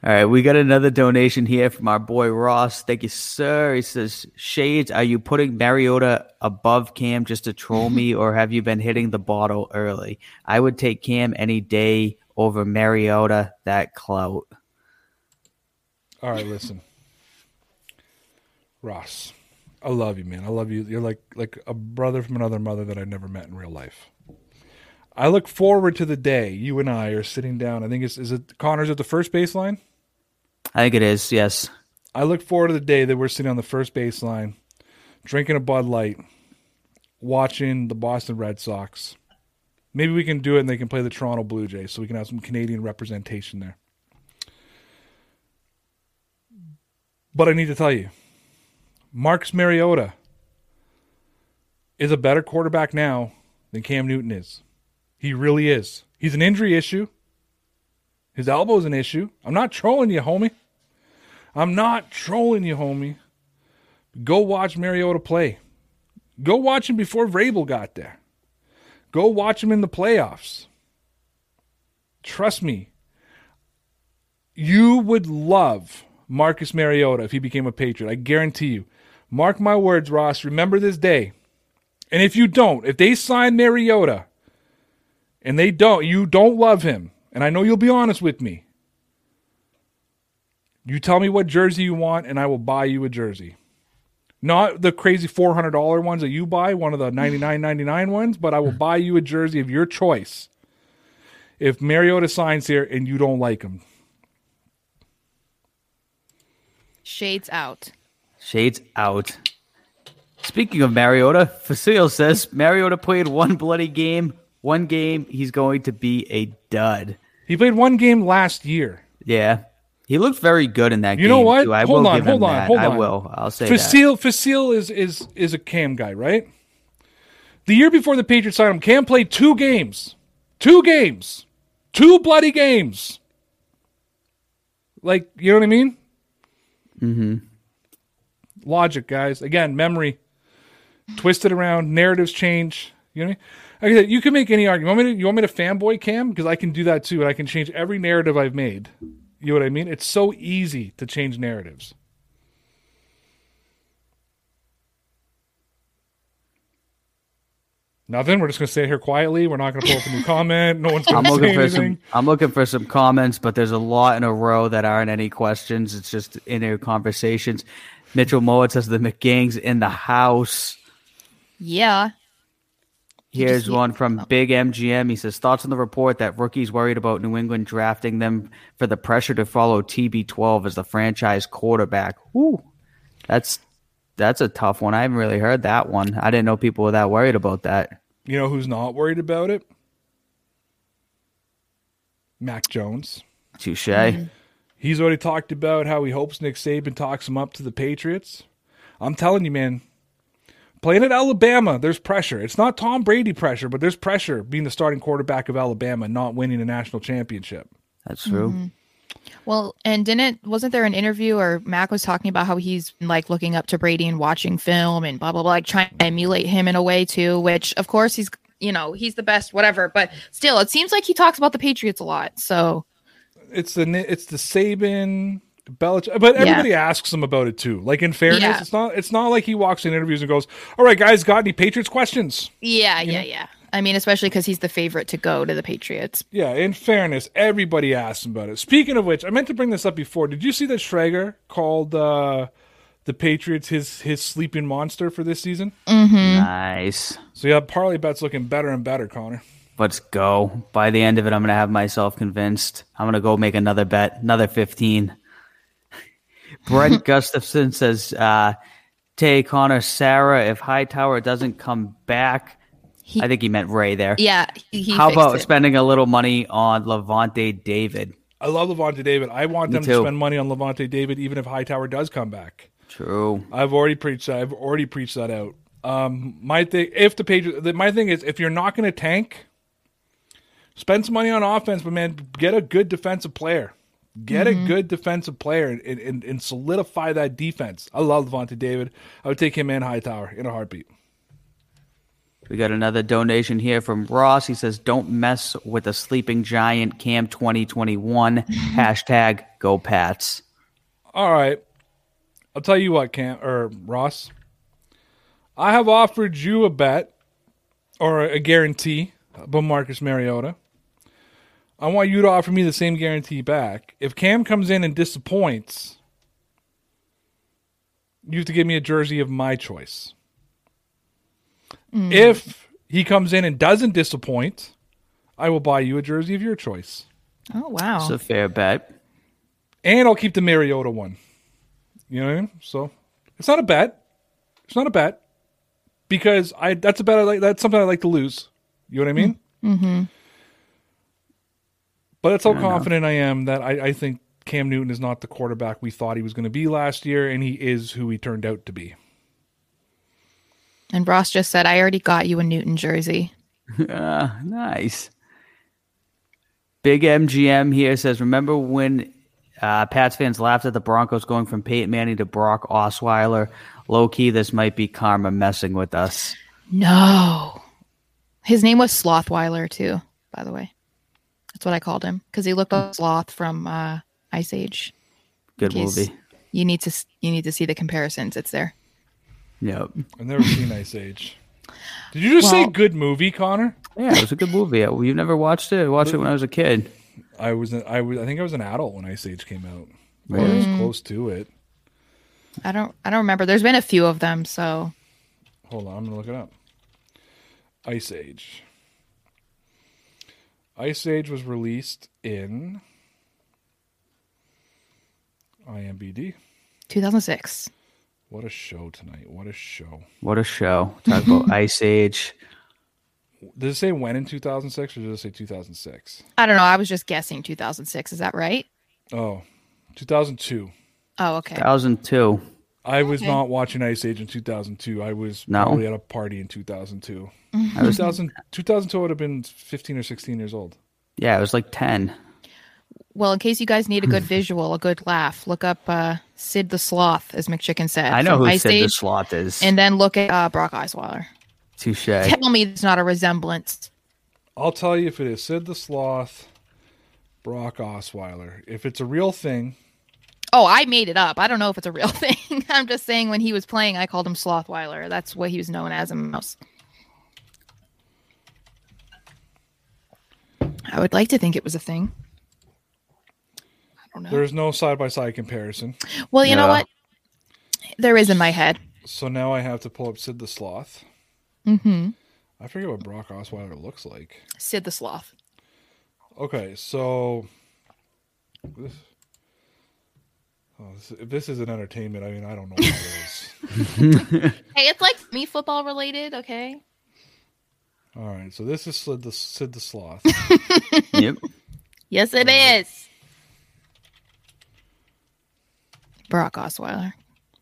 All right, we got another donation here from our boy Ross. Thank you, sir. He says, Shades, are you putting Mariota above Cam just to troll me, or have you been hitting the bottle early? I would take Cam any day over Mariota, that clout. All right, listen, Ross, I love you, man. I love you. You're like like a brother from another mother that I never met in real life. I look forward to the day you and I are sitting down. I think it's is it Connor's at the first baseline. I think it is, yes. I look forward to the day that we're sitting on the first baseline, drinking a Bud Light, watching the Boston Red Sox. Maybe we can do it and they can play the Toronto Blue Jays so we can have some Canadian representation there. But I need to tell you, Marcus Mariota is a better quarterback now than Cam Newton is. He really is. He's an injury issue. His elbow's an issue. I'm not trolling you, homie. I'm not trolling you, homie. Go watch Mariota play. Go watch him before Vrabel got there. Go watch him in the playoffs. Trust me. You would love Marcus Mariota if he became a Patriot. I guarantee you. Mark my words, Ross. Remember this day. And if you don't, if they sign Mariota and they don't, you don't love him, and I know you'll be honest with me. You tell me what jersey you want, and I will buy you a jersey. Not the crazy four hundred dollar ones that you buy, one of the ninety nine ninety nine ones, but I will buy you a jersey of your choice. If Mariota signs here and you don't like him, Shades out. Shades out. Speaking of Mariota, Facile says Mariota played one bloody game. One game, he's going to be a dud. he played one game last year. Yeah. He looked very good in that game. You know what? too. I Hold will on, give hold him on, that. hold I on. will. I'll say that. Facile Facile is is is a Cam guy, right? The year before the Patriots signed him, Cam played two games, two games, two bloody games. Like you know what I mean? Mm-hmm. Logic, guys. Again, memory. twisted around. Narratives change. You know what I mean? Like I said, you can make any argument. You want me to, you want me to fanboy Cam? Because I can do that too, and I can change every narrative I've made. You know what I mean? It's so easy to change narratives. Nothing. We're just gonna stay here quietly. We're not gonna pull up a new comment. No one's I'm looking for anything. some. I'm looking for some comments, but there's a lot in a row that aren't any questions. It's just inner conversations. Mitchell Mowat says the McGangs in the house. Yeah. Here's one from Big MGM. He says thoughts on the report that rookies worried about New England drafting them for the pressure to follow TB12 as the franchise quarterback. Woo, that's that's a tough one. I haven't really heard that one. I didn't know people were that worried about that. You know who's not worried about it? Mac Jones. Touche. He's already talked about how he hopes Nick Saban talks him up to the Patriots. I'm telling you, man, playing at Alabama, there's pressure. It's not Tom Brady pressure, but there's pressure being the starting quarterback of Alabama, not winning a national championship. That's true. Mm-hmm. Well, and didn't wasn't there an interview or Mac was talking about how he's like looking up to Brady and watching film and blah blah blah, like trying to emulate him in a way too. Which of course he's you know he's the best, whatever. But still, it seems like he talks about the Patriots a lot. So It's the it's the Saban. Belichick, but everybody asks him about it too. Like in fairness, Yeah. it's not it's not like he walks in interviews and goes, "All right, guys, got any Patriots questions?" yeah, yeah, yeah. I mean, especially because he's the favorite to go to the Patriots. Yeah, in fairness, everybody asks him about it. Speaking of which, I meant to bring this up before. Did you see that Schrager called uh, the Patriots his his sleeping monster for this season? Nice. So yeah, parlay bet's looking better and better, Connor. Let's go. By the end of it, I'm gonna have myself convinced. I'm gonna go make another bet, another 15. Brett Gustafson says, uh, Tay Connor, Sarah, if Hightower doesn't come back, He- I think he meant Ray there. Yeah, he, he How about it. spending a little money on Lavonte David? I love Lavonte David. I want Me them to spend money on Lavonte David, even if Hightower does come back. True. I've already preached that. I've already preached that out. Um, my thing, if the Patriots, my thing is, if you're not going to tank, spend some money on offense, but man, get a good defensive player. Get a mm-hmm. good defensive player and, and, and solidify that defense. I love Lavonte David. I would take him and Hightower in a heartbeat. We got another donation here from Ross. He says, "Don't mess with a sleeping giant." Cam 2021 mm-hmm. hashtag Go Pats. All right. I'll tell you what, Cam or Ross. I have offered you a bet or a guarantee about Marcus Mariota. I want you to offer me the same guarantee back. If Cam comes in and disappoints, you have to give me a jersey of my choice. If he comes in and doesn't disappoint, I will buy you a jersey of your choice. Oh wow. It's a fair bet. And I'll keep the Mariota one. You know what I mean? So it's not a bet. It's not a bet. Because I that's a bet I like that's something I like to lose. You know what I mean? Mm-hmm. But that's how confident I am that I, I think Cam Newton is not the quarterback we thought he was going to be last year, and he is who he turned out to be. and Ross just said, "I already got you a Newton jersey." Ah, nice. Big MGM here says, "Remember when uh, Pats fans laughed at the Broncos going from Peyton Manning to Brock Osweiler? Low key, this might be karma messing with us." No, his name was Slothweiler too. By the way, that's what I called him because he looked like Sloth from uh, Ice Age. Good case- movie. You need to you need to see the comparisons. It's there. Yep. I've never seen Ice Age. Did you just say good movie, Connor? Yeah, it was a good movie. You never watched it? I watched it when I was a kid. I was I was I think I was an adult when Ice Age came out. Or I was close to it. I don't I don't remember. There's been a few of them, so Hold on, I'm gonna look it up. Ice Age. Ice Age was released in IMBD. 2006. What a show tonight! What a show! What a show. Talk about Ice Age. Did it say when in 2006 or did it say 2006? I don't know. I was just guessing 2006. Is that right? Oh, 2002. Oh, okay. 2002. I was Okay. not watching Ice Age in 2002. I was No? probably at a party in 2002. I was, 2000, 2002 I would have been 15 or 16 years old. yeah, it was like 10. Well, in case you guys need a good visual, a good laugh, look up uh, Sid the Sloth, as McChicken said. I know who Ice said the sloth is. And then look at uh, Brock Osweiler. Touche. Tell me it's not a resemblance. I'll tell you if it is Sid the Sloth, Brock Osweiler. If it's a real thing, Oh, I made it up. I don't know if it's a real thing. I'm just saying when he was playing, I called him Slothweiler. That's what he was known as in Mouse. I would like to think it was a thing. I don't know. there's no side by side comparison. well, you know what? There is in my head. So now I have to pull up Sid the Sloth. Mm-hmm. I forget what Brock Osweiler looks like. Sid the Sloth. Okay, so this, oh, this, if this is an entertainment, I mean, I don't know what it is. Hey, it's like me football related, okay? All right, so this is Sid the, Sid the Sloth. yep. Yes, it is. Brock Osweiler.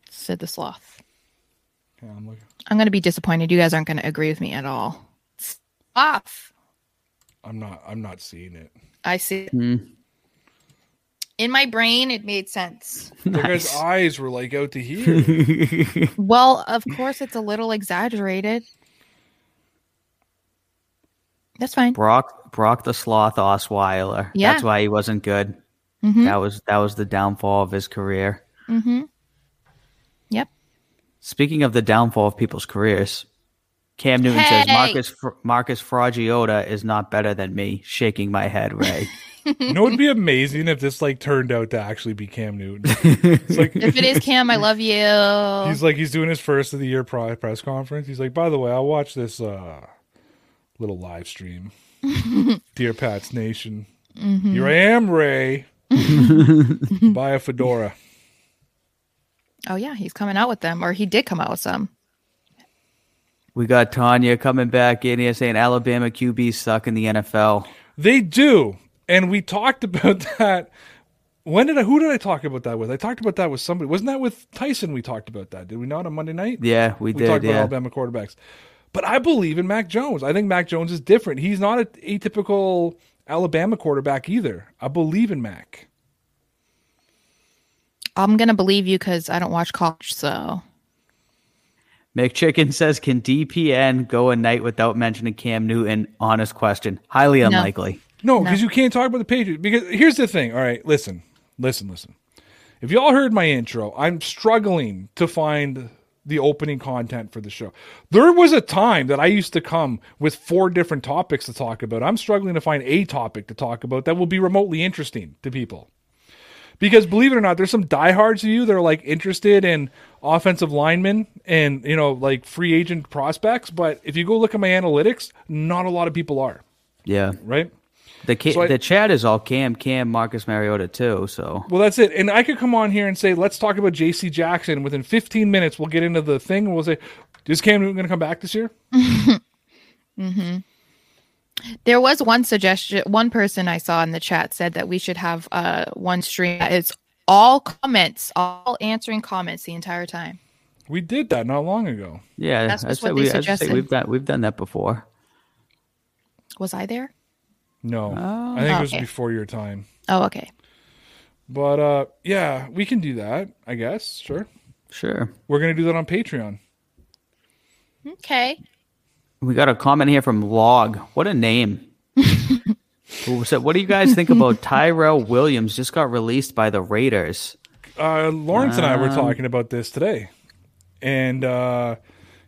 Sid the Sloth. Yeah, I'm looking. I'm going to be disappointed. You guys aren't going to agree with me at all. Off. I'm not. I'm not seeing it. I see. Hmm. In my brain, it made sense. The guy's eyes were like out to here. Well, of course, it's a little exaggerated. That's fine. Brock Brock the Sloth Osweiler. Yeah. That's why he wasn't good. Mhm. That was that was the downfall of his career. Mm-hmm. Yep. Speaking of the downfall of people's careers, Cam Newton says Marcus Marcus Fragiota is not better than me. Shaking my head, Ray. you know, it'd be amazing if this like turned out to actually be Cam Newton. It's like If it is Cam, I love you. he's like he's doing his first of the year pri- press conference. He's like, by the way, I watched this uh, little live stream, Dear Pats Nation. Here I am, Ray. Buy a fedora. oh yeah, he's coming out with them, or he did come out with some. we got Tanya coming back in here saying Alabama QBs suck in the NFL. They do, and we talked about that. When did I? Who did I talk about that with? I talked about that with somebody. Wasn't that with Tyson? We talked about that. Did we not on Monday night? Yeah, we, we did. We talked about Alabama quarterbacks. But I believe in Mac Jones. I think Mac Jones is different. He's not an atypical Alabama quarterback either. I believe in Mac. I'm gonna believe you because I don't watch college. So McChicken says, "Can DPN go a night without mentioning Cam Newton?" Honest question. Highly unlikely. No, because you can't talk about the Patriots. Because here's the thing. All right, listen, listen, listen. If y'all heard my intro, I'm struggling to find the opening content for the show. There was a time that I used to come with four different topics to talk about. I'm struggling to find a topic to talk about that will be remotely interesting to people. Because believe it or not, there's some diehards of you that are like interested in offensive linemen and you know like free agent prospects. But if you go look at my analytics, not a lot of people are. Yeah, right. The ca- So I- the chat is all Cam, Cam, Marcus Mariota too. So Well, that's it. And I could come on here and say, let's talk about J.C. Jackson. Within 15 minutes, we'll get into the thing. And we'll say, is Cam Newton going to come back this year? mm-hmm. there was one suggestion. One person I saw in the chat said that we should have uh one stream that is all comments, all answering comments the entire time. We did that not long ago. yeah, That's I what they we, I just say suggested. we've done we've done that before. Was I there? No, I think it was Okay. before your time. Oh, okay. But uh, yeah, we can do that. I guess. Sure. Sure. We're going to do that on Patreon. Okay. We got a comment here from Log. What a name. Who said, what do you guys think about Tyrell Williams just got released by the Raiders? Uh, Lawrence and I were talking about this today, and uh,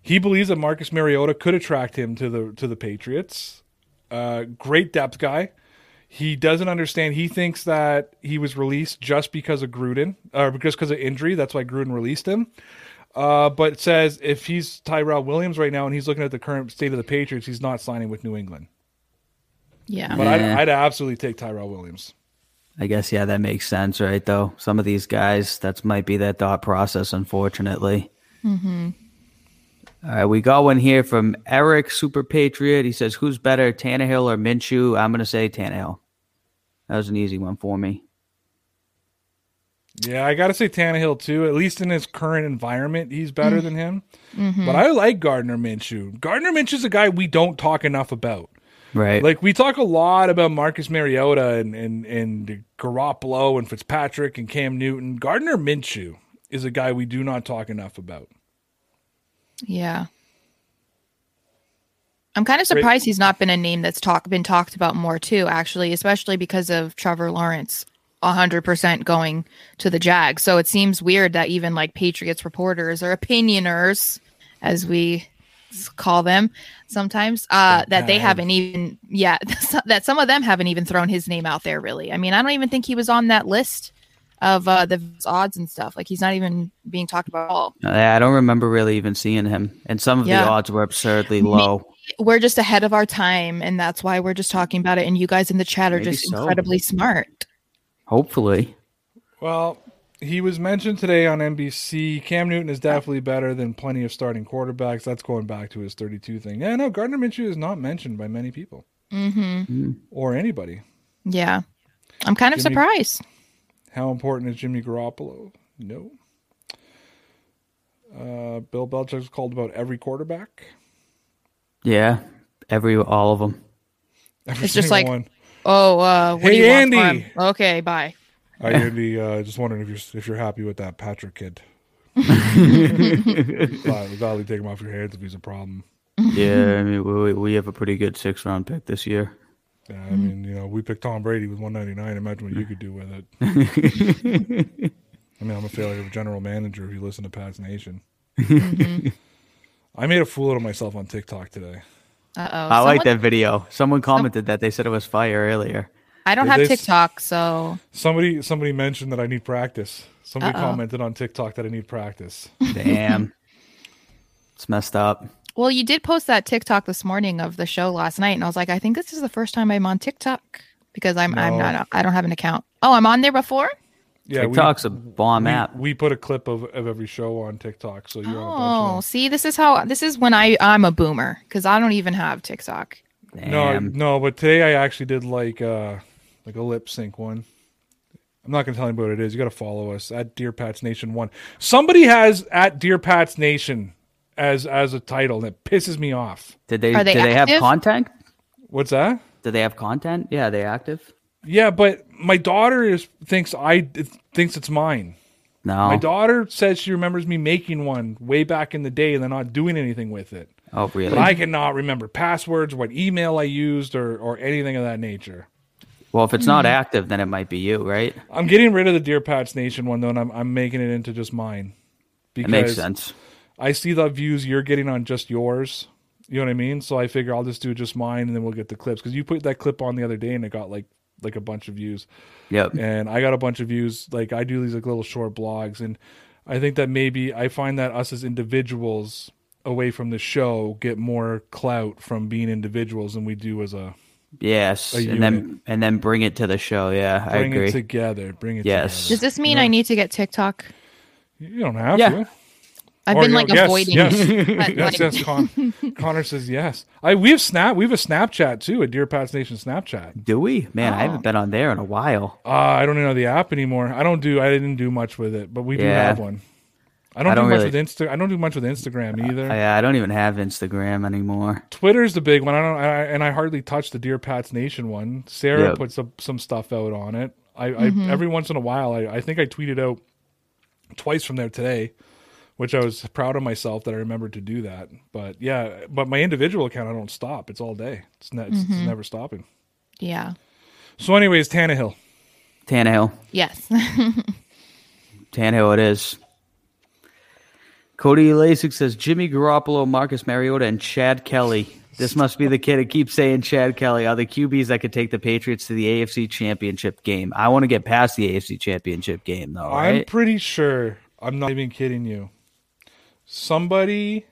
he believes that Marcus Mariota could attract him to the to the Patriots. Uh, great depth guy. He doesn't understand. He thinks that he was released just because of Gruden, or just because of injury. That's why Gruden released him. Uh, but says if he's Tyrell Williams right now and he's looking at the current state of the Patriots, he's not signing with New England. Yeah. But I'd, I'd absolutely take Tyrell Williams. I guess yeah, that makes sense, right? Though some of these guys, that's might be their thought process, unfortunately. Mm-hmm. All right, we got one here from Eric Super Patriot. He says, "Who's better, Tannehill or Minshew?" I'm going to say Tannehill. That was an easy one for me. Yeah, I got to say Tannehill too. At least in his current environment, he's better mm. than him. Mm-hmm. But I like Gardner Minshew. Gardner Minshew's a guy we don't talk enough about. Right? Like we talk a lot about Marcus Mariota and and and Garoppolo and Fitzpatrick and Cam Newton. Gardner Minshew is a guy we do not talk enough about. Yeah. I'm kind of surprised he's not been a name that's talk been talked about more too, actually, especially because of Trevor Lawrence 100% going to the Jag. So it seems weird that even like Patriots reporters or opinioners, as we call them sometimes, uh, that they haven't even, yeah, that some of them haven't even thrown his name out there, really. I mean, I don't even think he was on that list of uh, the odds and stuff. Like he's not even being talked about at all. I don't remember really even seeing him, and some of Yeah. the odds were absurdly low. we're just ahead of our time and that's why we're just talking about it and you guys in the chat are Maybe just so. incredibly smart Hopefully, Well, he was mentioned today on NBC. Cam Newton is definitely better than plenty of starting quarterbacks. That's going back to his 32 thing. Yeah, no, Gardner Minshew is not mentioned by many people mm-hmm. or anybody. yeah i'm kind of Jimmy- surprised How important is Jimmy Garoppolo? No. Uh, Bill Belichick's called about every quarterback. yeah, every all of them. Every It's just like- one. oh uh what Hey, do you want from Andy! him? okay bye Hi, Andy. Uh, just wondering if you're if you're happy with that Patrick kid. Glad- we gladly take him off your hands if he's a problem. yeah, I mean, we, we have a pretty good six round pick this year. Yeah, I mean, you know, we picked Tom Brady with 199. Imagine what you could do with it. I mean, I'm a failure of a general manager if you listen to Pat's Nation. I made a fool out of myself on TikTok today. uh-oh I like that video. Someone commented that they said it was fire earlier. i don't Did have they tiktok so Somebody somebody mentioned that I need practice. Somebody Uh-oh. commented on TikTok that I need practice. Damn, it's messed up. Well you did post that tiktok this morning of the show last night and i was like i think this is the first time i'm on tiktok because i'm i'm not i don't have an account oh i'm on there before Yeah, we- TikTok's a bomb we, app. we put a clip of, of every show on TikTok, so you're on a oh bunch of see this is how this is when i i'm a boomer because i don't even have tiktok them. No, no, but today I actually did like uh like a lip sync one. I'm not gonna tell anybody what it is. You got to follow us at Dear Pats Nation One. Somebody has at Dear Pats Nation as as a title, and it pisses me off. Did they? Are they do they have content? What's that? Do they have content? Yeah, they active. Yeah, but my daughter is thinks I thinks it's mine. No. My daughter says she remembers me making one way back in the day and then not doing anything with it. oh, really? But I cannot remember passwords, what email I used, or or anything of that nature. well, if it's not hmm. active, then it might be you, right? I'm getting rid of the Dear Pats Nation one though, and I'm I'm making it into just mine. It makes sense. I see the views you're getting on just yours. You know what I mean? So I figure I'll just do just mine, and then we'll get the clips because you put that clip on the other day, and it got like like a bunch of views, Yep. and I got a bunch of views. Like I do these like little short blogs, and I think that maybe I find that us as individuals away from the show get more clout from being individuals than we do as a Yes, a and unit. then and then bring it to the show. Yeah, I bring agree. it together. Bring it Yes. Does this mean I need to get TikTok? You don't have Yeah. to. I've Or, been like yes, avoiding. Yes, yes, like, yes. Con- Connor says yes. I we have snap. We have a Snapchat too, a Dear Pats Nation Snapchat. Do we? Man, I Oh. haven't ah. been on there in a while. Uh, I don't even know the app anymore. I don't do. I didn't do much with it, but we do Yeah. have one. I don't, I don't do much with Insta. I don't do much with Instagram uh, either. I, I don't even have Instagram anymore. Twitter's the big one. I don't. I, and I hardly touch the Dear Pats Nation one. Sarah Yep. puts some some stuff out on it. I, I mm-hmm. every once in a while. I, I think I tweeted out twice from there today, which I was proud of myself that I remembered to do that. But yeah, but my individual account, I don't stop. It's all day. It's, ne- it's, it's never stopping. yeah. So, anyways, Tannehill. Tannehill. Yes. Tannehill it is. Cody Lasik says Jimmy Garoppolo, Marcus Mariota, and Chad Kelly. This must be the kid that keeps saying Chad Kelly are the QBs that could take the Patriots to the AFC Championship game. I want to get past the AFC Championship game, though. I'm pretty sure. I'm not even kidding you. Somebody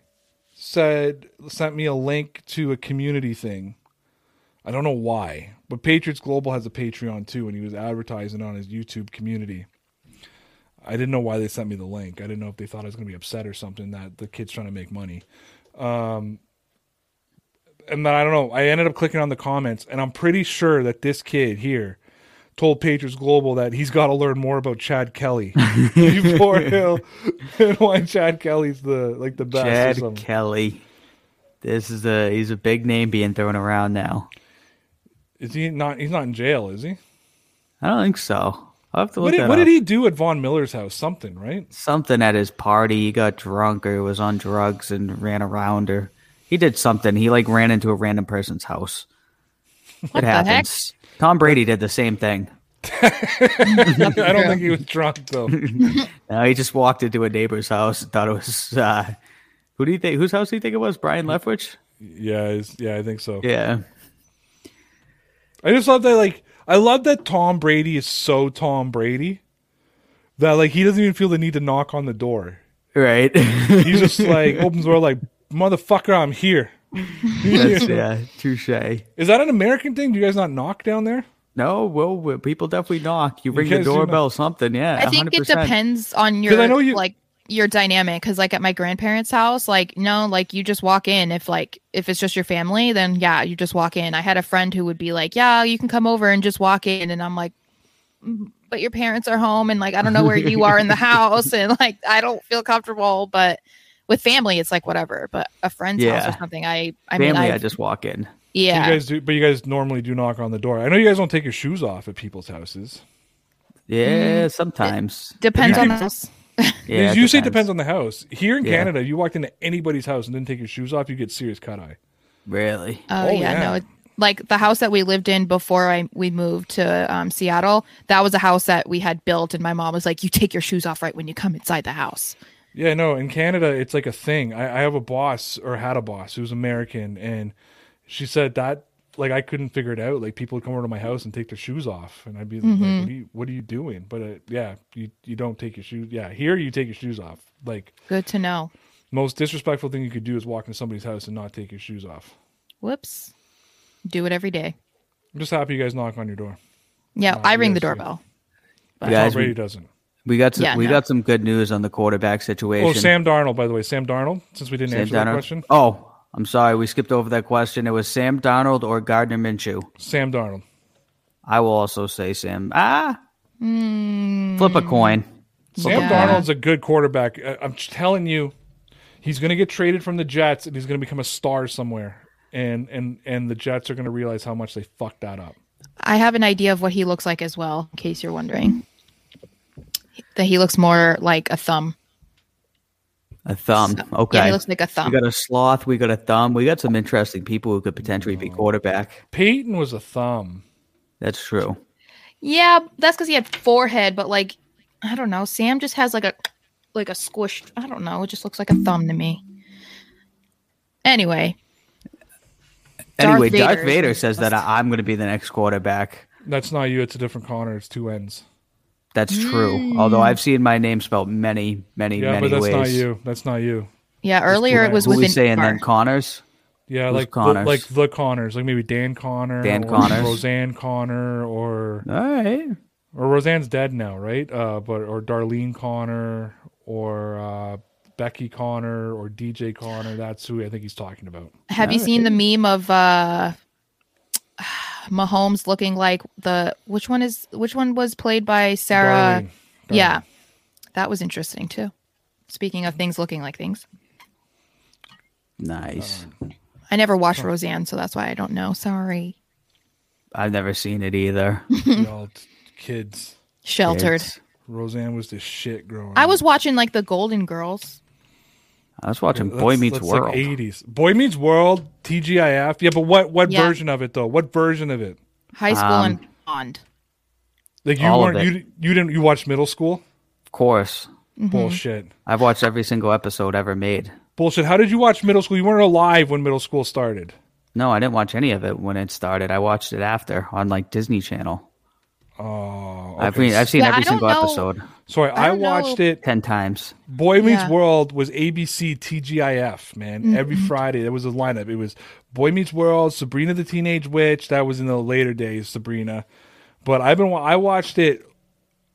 said sent me a link to a community thing. I don't know why, but Patriots Global has a Patreon too, and he was advertising on his YouTube community. I didn't know why they sent me the link. I didn't know if they thought I was going to be upset or something that the kid's trying to make money. Um, and then I don't know. I ended up clicking on the comments, and I'm pretty sure that this kid here told Patriots Global that he's got to learn more about Chad Kelly before he'll and why Chad Kelly's the like the best. Chad something. Kelly. This is a he's a big name being thrown around now. Is he not? He's not in jail, is he? I don't think so. I'll have to look What did, that what up. did he do at Von Miller's house? Something, right? something at his party. He got drunk or was on drugs and ran around or he did something. He like ran into a random person's house. it the heck? Happens. Tom Brady did the same thing. I don't think he was drunk though. No, he just walked into a neighbor's house and thought it was uh, who do you think whose house do you think it was? Byron Leftwich? yeah, yeah, I think so. Yeah. I just love that. Like, I love that Tom Brady is so Tom Brady that like he doesn't even feel the need to knock on the door. Right. He's just like opens the door like motherfucker, I'm here. That's yeah, touche. Is that an American thing? Do you guys not knock down there? No, well, well, people definitely knock. You ring guys the do doorbell, something. Yeah, I think 100%. it depends on 'Cause I your know you- like your dynamic because like at my grandparents house like no like you just walk in if like if it's just your family then yeah you just walk in i had a friend who would be like yeah you can come over and just walk in and i'm like "Mm, but your parents are home and like i don't know where you are in the house and like i don't feel comfortable but with family it's like whatever but a friend's house or something i i Family, mean I I just walk in. yeah You guys do, but you guys normally do knock on the door. I know you guys don't take your shoes off at people's houses. Yeah, sometimes. depends on the house Yeah, you say it depends on the house. Here in Yeah. Canada, you walked into anybody's house and didn't take your shoes off, you get serious cut eye. Really? Oh, Oh, yeah, yeah. no. it- Like the house that we lived in before I we moved to um, Seattle, that was a house that we had built, and my mom was like, "You take your shoes off right when you come inside the house." Yeah, no, in Canada, it's like a thing. I, I have a boss or had a boss who's American, and she said that like I couldn't figure it out. Like people would come over to my house and take their shoes off, and I'd be like, "What are you, what are you doing?" But uh, yeah, you you don't take your shoes. Yeah, here you take your shoes off. Like Good to know. most disrespectful thing you could do is walk into somebody's house and not take your shoes off. Whoops. Do it every day. I'm just happy you guys knock on your door. Yeah, Oh, I ring the doorbell. But Guys, Tom Brady we- doesn't. We got some. Yeah, we no. got some good news on the quarterback situation. Oh, Sam Darnold, by the way, Sam Darnold. Since we didn't Sam answer that question, Oh, I'm sorry, we skipped over that question. It was Sam Darnold or Gardner Minshew. Sam Darnold. I will also say Sam. Ah, flip a coin. Sam Yeah. Darnold's a good quarterback. I- I'm telling you, he's going to get traded from the Jets and he's going to become a star somewhere. And and and the Jets are going to realize how much they fucked that up. I have an idea of what he looks like as well, in case you're wondering. That he looks more like a thumb. A thumb. So- okay. Yeah, he looks like a thumb. we got a sloth. We got a thumb. We got some interesting people who could potentially Oh. be quarterback. Peyton was a thumb. That's true. Yeah, that's because he had forehead, but like I don't know. Sam just has like a like a squished. I don't know. It just looks like a thumb to me. Anyway, Darth Anyway, Vader Darth Vader says that. I- I'm going to be the next quarterback. That's not you. It's a different Connor. It's two ends. That's true. Although I've seen my name spelled many, many, Yeah, many but that's ways. not you. That's not you. yeah. Earlier it was Who with we an saying then? Connors. Yeah, Who's like the, Connors? like the Connors, like maybe Dan Conner, Dan or Connors? Roseanne Conner, or All right. or Roseanne's dead now, right? Uh, but or Darlene Conner, or uh, Becky Conner, or DJ Conner. That's who I think he's talking about. Have you seen the meme of uh Mahomes looking like the which one is which one was played by Sarah? Darlene. Yeah, that was interesting too. Speaking of things looking like things, Nice. I never watched Roseanne, so that's why I don't know. Sorry, I've never seen it either. Y'all t- kids. sheltered. Kids. Roseanne was the shit growing. I was watching like the Golden Girls. I was watching That's- Boy Meets that's World. Like 80s. Boy Meets World, TGIF. Yeah, but what what Yeah. version of it though? What version of it? High school Um, and beyond. Like you All weren't it. you you didn't you watched middle school? of course. Mm-hmm. Bullshit. I've watched every single episode ever made. Bullshit. How did you watch middle school? You weren't alive when middle school started. No, I didn't watch any of it when it started. I watched it after on like Disney Channel. Oh, I've okay. seen, I've seen Yeah, every single know. episode Sorry, I, don't watched know. it. ten times. Boy Meets Yeah. World was ABC TGIF, man. Mm-hmm. Every Friday there was a lineup. It was Boy Meets World, Sabrina the Teenage Witch. That was in the later days, Sabrina. But I've been I watched it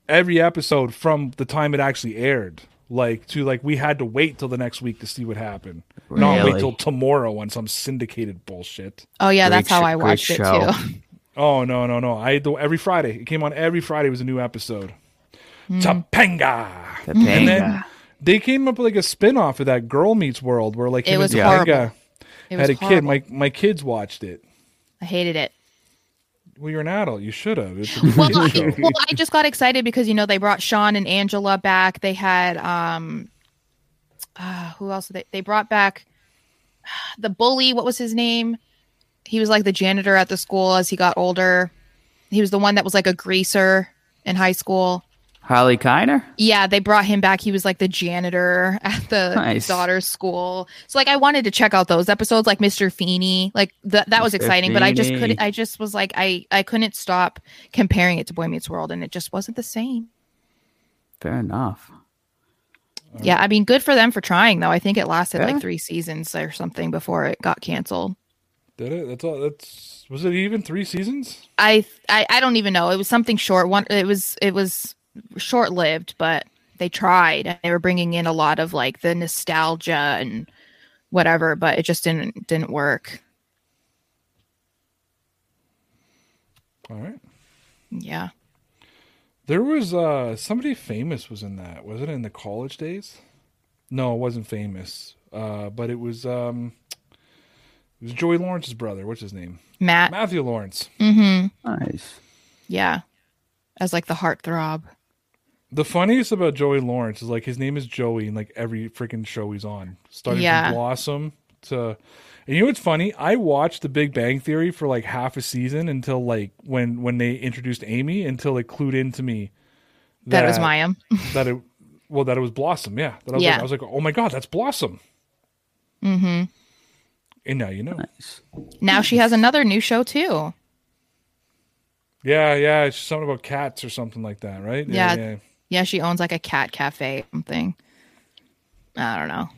every episode from the time it actually aired. Like to like we had to wait till the next week to see what happened. Not wait till tomorrow on some syndicated bullshit. Oh yeah, Great that's how sh- I great watched it too. Oh no no no! I do every Friday. It came on every Friday. It Was a new episode. Hmm. Topanga. The And then they came up with like a spin off of that Girl Meets World where like It was and horrible. Topanga It had was a kid. horrible. My my kids watched it. I hated it. Well, you're an adult. You should have. It's a good Well. I, well, I just got excited because you know they brought Sean and Angela back. They had um, uh, who else? They they brought back the bully. What was his name? He was like the janitor at the school as he got older. He was the one that was like a greaser in high school. Harley Keiner. Yeah, they brought him back. He was like the janitor at the Nice. daughter's school. So like I wanted to check out those episodes like Mr. Feeney. Like that that was Mr. exciting, but I just couldn't I just was like I I couldn't stop comparing it to Boy Meets World and it just wasn't the same. Fair enough. Yeah, I mean good for them for trying though. I think it lasted Yeah. like 3 seasons or something before it got canceled. Did it? That's all. That's was it even three seasons? I I I don't even know. It was something short. One it was it was short lived, but they tried and they were bringing in a lot of like the nostalgia and whatever, but it just didn't didn't work. All right. Yeah. There was uh somebody famous was in that. Was it in the college days? No, it wasn't famous. Uh, but it was um, it was Joey Lawrence's brother. What's his name? Matt. Matthew Lawrence. Mm-hmm. Nice. Yeah. As like the heartthrob. The funniest about Joey Lawrence is like his name is Joey in like every freaking show he's on. Starting Yeah. from Blossom to and you know what's funny? I watched The Big Bang Theory for like half a season until like when when they introduced Amy until it clued into me That, was Mayim. that it well that it was Blossom, yeah. That I was Yeah. like I was like, "Oh my god, that's Blossom." Mhm. And now you know. Nice. Now she has another new show too. Yeah, yeah, it's something about cats or something like that, right? Yeah. Yeah, she owns like a cat cafe something. I don't know.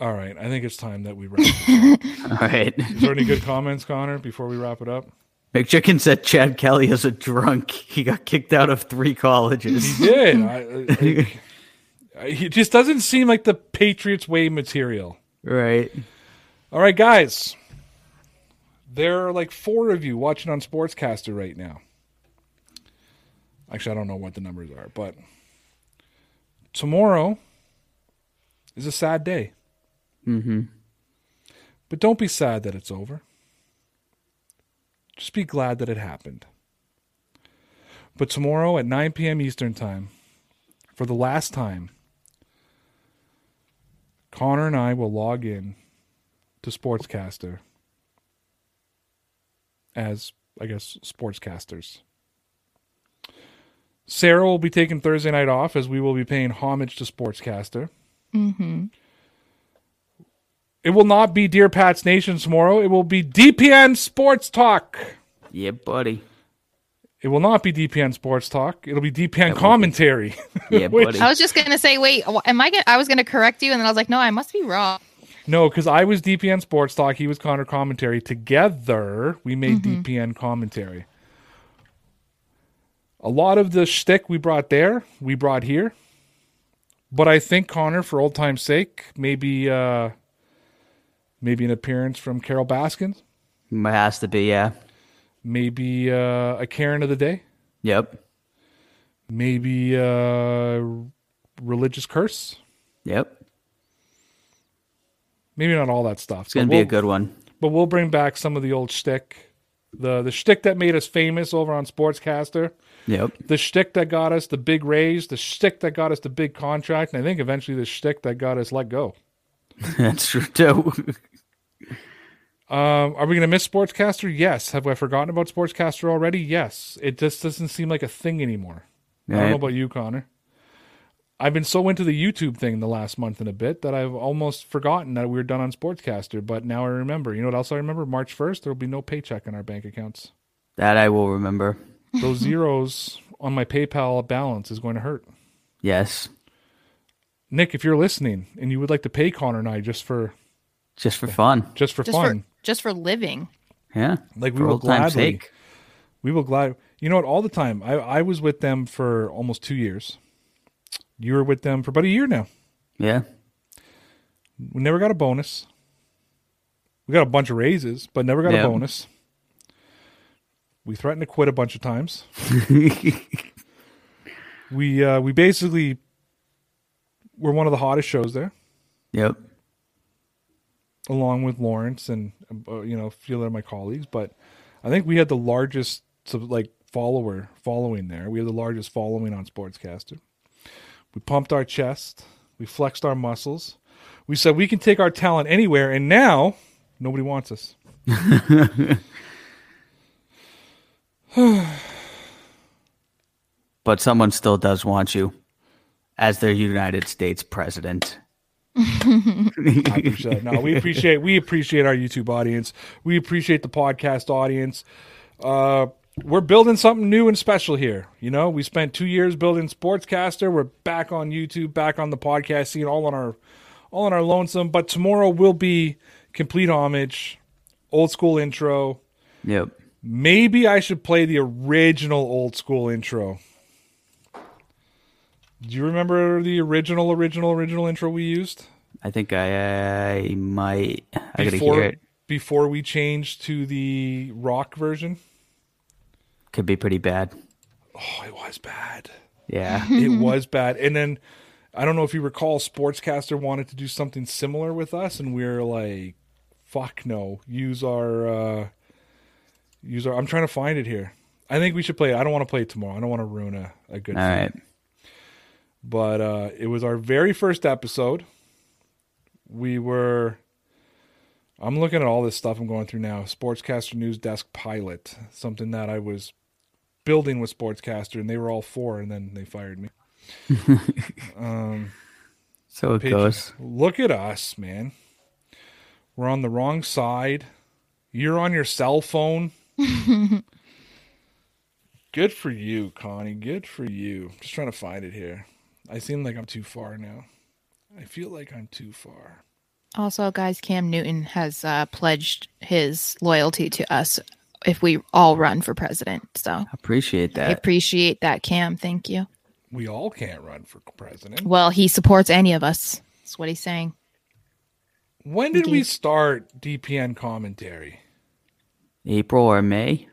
All right, I think it's time that we wrap. Up. All right. Is there any good comments, Connor, before we wrap it up? McChicken said Chad Kelly is a drunk. He got kicked out of three colleges. He did. I, I, he just doesn't seem like the Patriots way material. right. All right, guys. There are like four of you watching on Sportscaster right now. Actually, I don't know what the numbers are, but tomorrow is a sad day. Mm-hmm. But don't be sad that it's over. Just be glad that it happened. But tomorrow at 9 p.m. Eastern Time, for the last time, Connor and I will log in to Sportscaster as, I guess, sportscasters. Sarah will be taking Thursday night off as we will be paying homage to Sportscaster. Mm-hmm. It will not be Dear Pats Nation tomorrow. It will be DPN Sports Talk. Yeah, buddy. It will not be DPN Sports Talk. It'll be DPN commentary. Yeah, Which- buddy. I was just gonna say, wait, am I? Gonna, I was gonna correct you, and then I was like, no, I must be wrong. No, because I was DPN Sports Talk. He was Connor Commentary. Together, we made DPN Commentary. A lot of the shtick we brought there, we brought here. But I think Connor, for old time's sake, maybe uh, maybe an appearance from Carole Baskins, It has to be, yeah. maybe uh, a Karen of the day, Yep. maybe uh, religious curse. Yep. Maybe not all that stuff. It's gonna be a good one. but we'll bring back some of the old shtick, the the shtick that made us famous over on Sportscaster, Yep. the shtick that got us the big raise, the shtick that got us the big contract, and I think eventually the shtick that got us let go. That's true too. Um, are we going to miss Sportscaster? Yes. Have I forgotten about Sportscaster already? Yes. It just doesn't seem like a thing anymore. I don't know about you, Connor. I've been so into the YouTube thing the last month and a bit that I've almost forgotten that we were done on Sportscaster. But now I remember. You know what else I remember? March 1st, there will be no paycheck in our bank accounts. that I will remember. Those zeros on my PayPal balance is going to hurt. Yes. Nick, if you're listening and you would like to pay Connor and I just for Just for fun. just for Just fun, for just for living. Yeah. like we for will old time's gladly, sake. we will glad. You know what? All the time, I I was with them for almost two years. You were with them for about a year now. Yeah. We never got a bonus. We got a bunch of raises, but never got Yeah. a bonus. We threatened to quit a bunch of times. we uh, we basically were one of the hottest shows there. Yep. along with Lawrence and uh, you know a few of my colleagues. But I think we had the largest like follower following there. We had the largest following on Sportscaster. We pumped our chest. We flexed our muscles. We said we can take our talent anywhere, and now nobody wants us. But someone still does want you as their United States president. No, we appreciate we appreciate our YouTube audience. We appreciate the podcast audience. Uh, we're building something new and special here. You know, we spent two years building Sportscaster. We're back on YouTube, back on the podcast scene, all on our all on our lonesome. But tomorrow will be complete homage, old school intro. Yep. Maybe I should play the original old school intro. Do you remember the original, original, original intro we used? I think I, I might. I gotta before hear it. before we changed to the rock version. Could be pretty bad. Oh, it was bad. Yeah. it was bad. And then I don't know if you recall, Sportscaster wanted to do something similar with us, and we are like, "Fuck no! Use our uh, use our." I'm trying to find it here. I think we should play it. I don't want to play it tomorrow. I don't want to ruin a, a good. All thing. right. but uh, it was our very first episode. We were. I'm looking at all this stuff I'm going through now. Sportscaster News Desk Pilot, something that I was building with Sportscaster, and they were all four, and then they fired me. So it Page- goes. Look at us, man. We're on the wrong side. You're on your cell phone. Good for you, Connie. Good for you. Just trying to find it here. I seem like I'm too far now. I feel like I'm too far. Also, guys, Cam Newton has uh, pledged his loyalty to us if we all run for president. So Appreciate I that. appreciate that, Cam. Thank you. We all can't run for president. Well, he supports any of us. That's what he's saying. When did we start DPN commentary? April or May?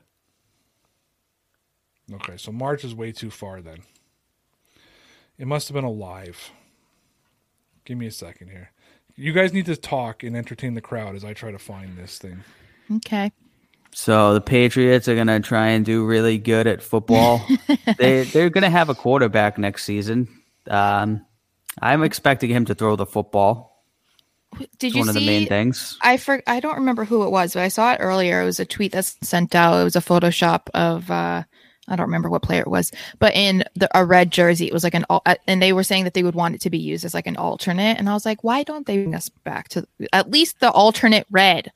Okay, so March is way too far then. It must have been a live. Give me a second here. You guys need to talk and entertain the crowd as I try to find this thing. Okay. So the Patriots are gonna try and do really good at football. they they're gonna have a quarterback next season. Um, I'm expecting him to throw the football. Did It's you one of see? the main things. I for, I don't remember who it was, but I saw it earlier. It was a tweet that's sent out. It was a Photoshop of uh I don't remember what player it was, but in the, a red jersey, it was like an uh, and they were saying that they would want it to be used as like an alternate, and I was like, why don't they bring us back to at least the alternate red?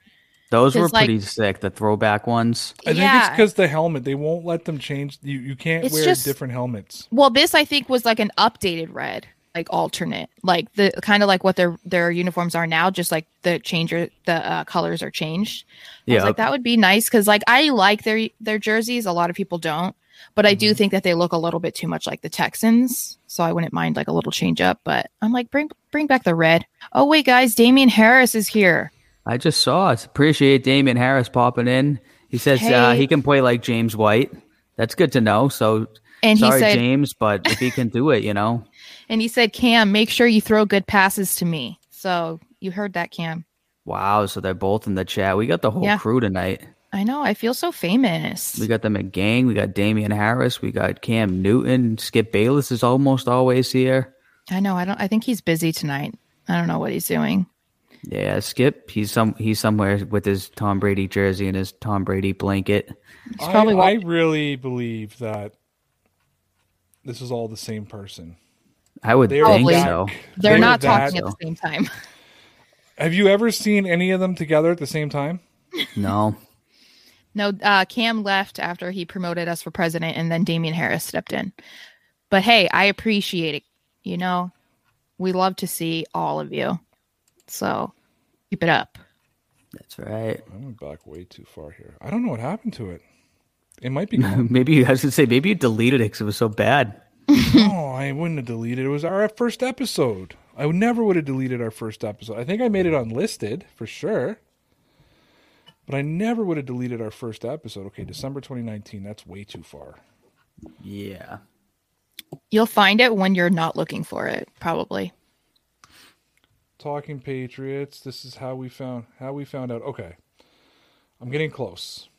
Those were It's like- pretty sick. The throwback ones. I think it's because the helmet. They won't let them change. You you can't It's wear just- different helmets. Well, this I think was like an updated red, like alternate, like the kind of like what their their uniforms are now, just like the changer, the uh, colors are changed. I Yeah. like that would be nice because like I like their their jerseys. A lot of people don't, but I do Mm-hmm. think that they look a little bit too much like the Texans. So I wouldn't mind like a little change up. But I'm like bring bring back the red. Oh wait, guys, Damien Harris is here. I just saw it. Appreciate Damien Harris popping in. He says uh, he can play like James White. That's good to know. So And sorry, he said, James, but if he can do it, you know. and he said, Cam, make sure you throw good passes to me. So you heard that, Cam. Wow. So they're both in the chat. We got the whole Yeah. crew tonight. I know. I feel so famous. We got the McGang. We got Damien Harris. We got Cam Newton. Skip Bayless is almost always here. I know. I don't. I think he's busy tonight. I don't know what he's doing. Yeah, Skip. He's some. He's somewhere with his Tom Brady jersey and his Tom Brady blanket. He's probably I, I really believe that this is all the same person. I would They are think Probably. that- so. They're they are not that- talking at the same time. Have you ever seen any of them together at the same time? No. No, uh, Cam left after he promoted us for president, and then Damien Harris stepped in. But hey, I appreciate it. You know, we love to see all of you. So keep it up. That's right. I went back way too far here. I don't know what happened to it. It might be. Maybe I was gonna say maybe you deleted it because it was so bad. no, I wouldn't have deleted it. It was our first episode. I would never would have deleted our first episode. I think I made it unlisted for sure. But I never would have deleted our first episode. Okay, December 2019. That's way too far. Yeah. You'll find it when you're not looking for it, probably. Talking Patriots. This is how we found how we found out. Okay. I'm getting close.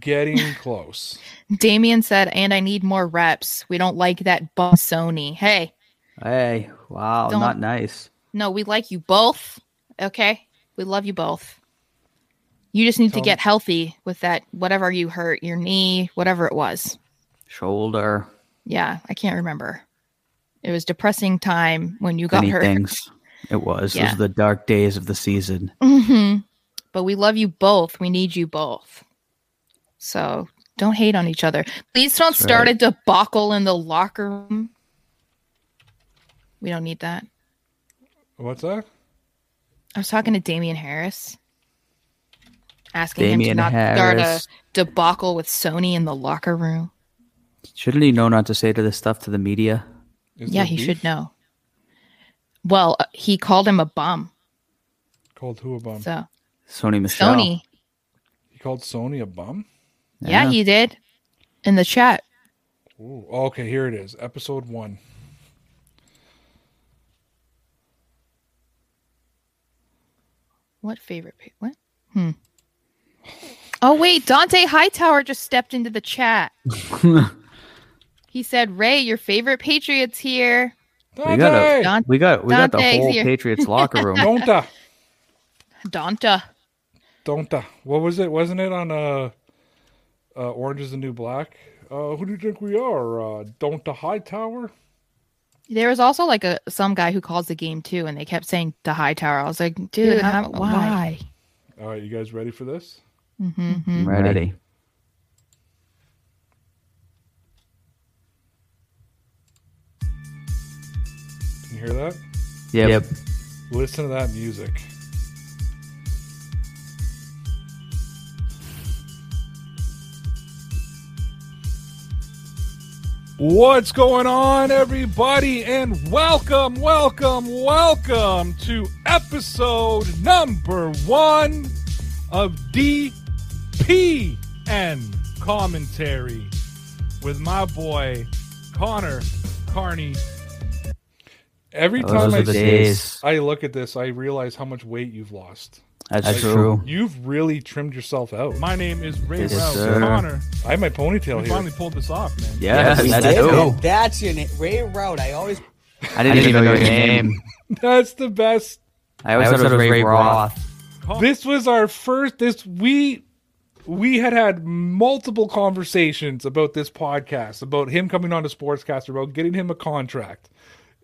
Getting close. Damien said, and I need more reps. We don't like that bum Sony. Hey, Hey. Wow. Don't- Not nice. no, we like you both. Okay. We love you both. You just need Tell to get healthy with that, whatever you hurt, your knee, whatever it was. Shoulder. Yeah, I can't remember. It was depressing time when you got Many hurt. things. It was. Those Yeah. are the dark days of the season. hmm But we love you both. We need you both. So don't hate on each other. Please don't That's start right. a debacle in the locker room. We don't need that. What's that? I was talking to Damien Harris, asking him to Damien not start a debacle with Sony in the locker room. Shouldn't he know not to say to this stuff to the media? Is yeah, he beef? should know. Well, uh, he called him a bum. Called who a bum? So Sony Michel. Sony, He called Sony a bum? yeah, he did in the chat. Ooh, okay, here it is. Episode one. What favorite? pa- What? Hmm. Oh wait, Dante Hightower just stepped into the chat. he said, "Ray, your favorite Patriots here." We got a, Don- we got we got the whole here. Patriots locker room. Don'ta. Donta. Don'ta. What was it? Wasn't it on uh, uh Orange is the New Black? Uh, who do you think we are? Uh, Dont'a Hightower? There was also like a some guy who calls the game too, and they kept saying the Hightower. I was like, dude, how, why? All right, you guys ready for this? Mm-hmm. I'm ready. You hear that? Yep. Listen to that music. What's going on, everybody? And welcome, welcome, welcome to episode number one of DPN commentary with my boy Connor Carney. Every Those time I the see days. I look at this, I realize how much weight you've lost. That's true. You've really trimmed yourself out. My name is Ray Yes, Rouse sir. Connor. I have my ponytail We here. finally pulled this off, man. Yes, We that's did, true. That's your name. Ray Route. I always I didn't, even know your name. That's the best. I always, thought, it was Ray Roth. This was our first. This we we had had multiple conversations about this podcast, about him coming on to Sportscaster, about getting him a contract,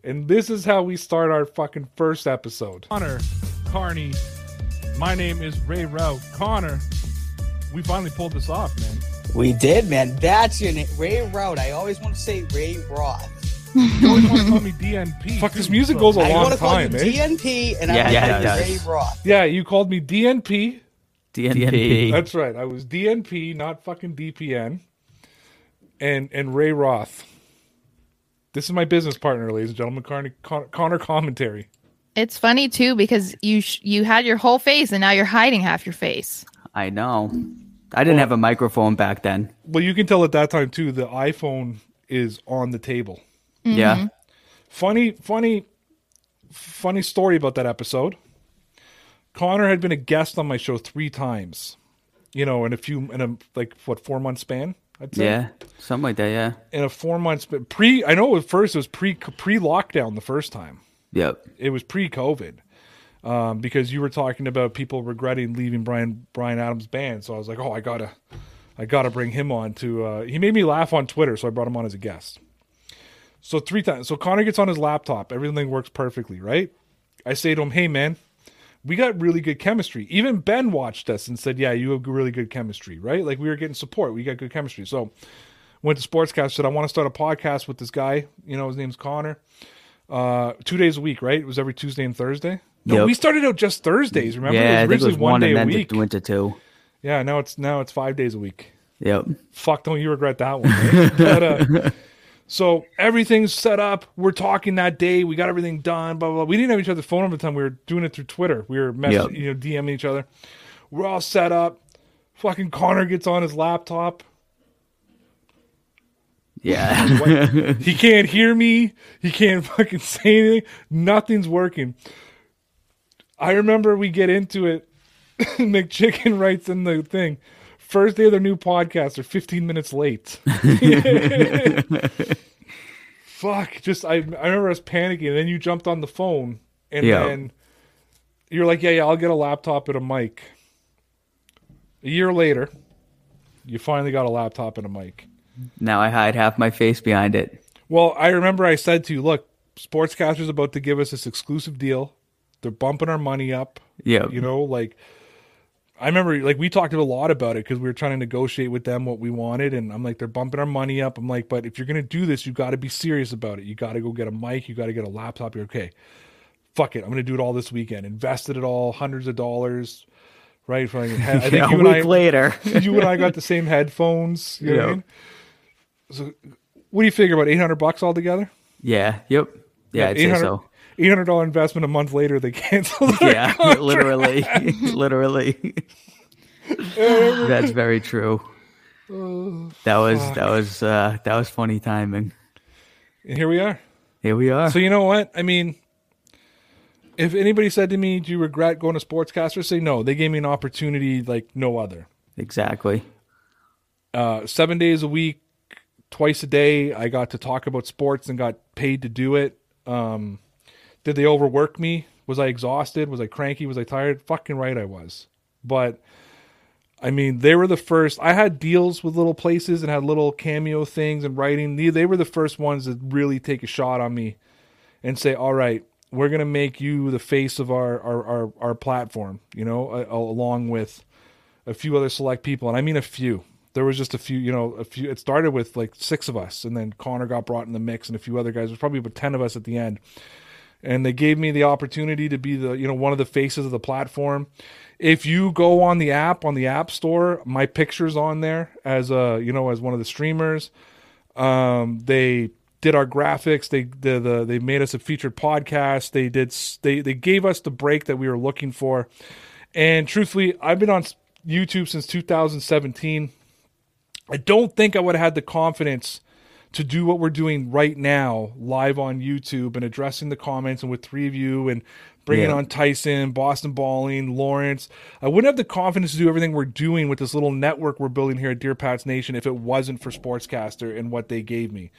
and this is how we start our fucking first episode. Connor Carney. My name is Ray Route. Connor. We finally pulled this off, man. we did, man. That's your name. Ray Route. I always want to say Ray Roth. You always want to call me DNP. Fuck, this music goes a I long want to call you time, eh? DNP, and Yeah, I yeah, want it to does. say Ray Roth. Yeah, you called me DNP. DNP. That's right. I was DNP, not fucking DPN. And and Ray Roth. This is my business partner, ladies and gentlemen. Connor, Connor commentary. It's funny too because you sh- you had your whole face and now you're hiding half your face. I know. I didn't have a microphone back then. Well, you can tell at that time too. The iPhone is on the table. Mm-hmm. Yeah. Funny, funny, funny story about that episode. Connor had been a guest on my show three times. You know, in a few, in a like what four month span. I'd say. Yeah. Something like that, yeah. In a four months, but pre. I know at first it was pre pre lockdown the first time. Yep. It was pre COVID. Um, because you were talking about people regretting leaving Bryan Bryan Adams' band, so I was like, oh, I gotta, I gotta bring him on to. Uh, he made me laugh on Twitter, so I brought him on as a guest. So three times. So Connor gets on his laptop. Everything works perfectly, right? I say to him, "Hey, man, we got really good chemistry." Even Ben watched us and said, "Yeah, you have really good chemistry, right?" Like we were getting support. We got good chemistry. So went to Sportscast. Said, "I want to start a podcast with this guy. You know, his name's Connor. Uh, two days a week, right? It was every Tuesday and Thursday. No, Yep. we started out just Thursdays. Remember, yeah, I it was think it was one, one day and a then week. it went to two. Yeah, now it's now it's five days a week Yep. fuck don't you regret that one right? but, uh, so everything's set up. We're talking that day. We got everything done blah blah, blah. we didn't have each other's phone number at the time. We were doing it through twitter. We were messaging Yep. you know dming each other. We're all set up. Fucking connor gets on his laptop. Yeah. he can't hear me. He can't fucking say anything. Nothing's working. I remember we get into it. Mcchicken writes in the thing first day of their new podcast they're 15 minutes late fuck just I, I remember us panicking and then you jumped on the phone and Yeah. then you're like yeah yeah i'll get a laptop and a mic a year later you finally got a laptop and a mic now I hide half my face behind it. well i remember i said to you look sportscaster's about to give us this exclusive deal they're bumping our money up Yep. you know like i remember like we talked a lot about it because we were trying to negotiate with them what we wanted and i'm like they're bumping our money up i'm like but if you're gonna do this you got to be serious about it you got to go get a mic you got to get a laptop you're okay fuck it i'm gonna do it all this weekend invested it all hundreds of dollars right for like, I think Yeah, you a and week I, later. you and I got the same headphones. You know what I Yeah. mean? So, what do you figure about eight hundred bucks altogether? yeah. Yep. Yeah, I'd say so. Eight hundred dollar investment a month later, they canceled. Yeah, contract. literally, literally. That's very true. That was that was uh, that was funny timing. And here we are. Here we are. So you know what? I mean, if anybody said to me, "Do you regret going to sportscaster?" Say no. They gave me an opportunity like no other. exactly. uh, seven days a week, twice a day. I got to talk about sports and got paid to do it. Um, did they overwork me? Was I exhausted? Was I cranky? Was I tired? Fucking right, I was. But I mean, they were the first. I had deals with little places and had little cameo things and writing. They, were the first ones that really take a shot on me and say, "All right, we're gonna make you the face of our our our, our platform." You know, a, along with a few other select people, and I mean a few. There was just a few, you know, a few. It started with like six of us, and then Connor got brought in the mix, and a few other guys. There's probably about ten of us at the end, and they gave me the opportunity to be the, you know, one of the faces of the platform. If you go on the app on the app store, my picture's on there as a, you know, as one of the streamers. Um, they did our graphics. They the, the they made us a featured podcast. They did they they gave us the break that we were looking for. And truthfully, I've been on YouTube since 2017. I don't think I would have had the confidence to do what we're doing right now live on YouTube and addressing the comments and with three of you and bringing Yeah. on Tyson, Boston Balling, Lawrence. I wouldn't have the confidence to do everything we're doing with this little network we're building here at Dear Pats Nation if it wasn't for Sportscaster and what they gave me.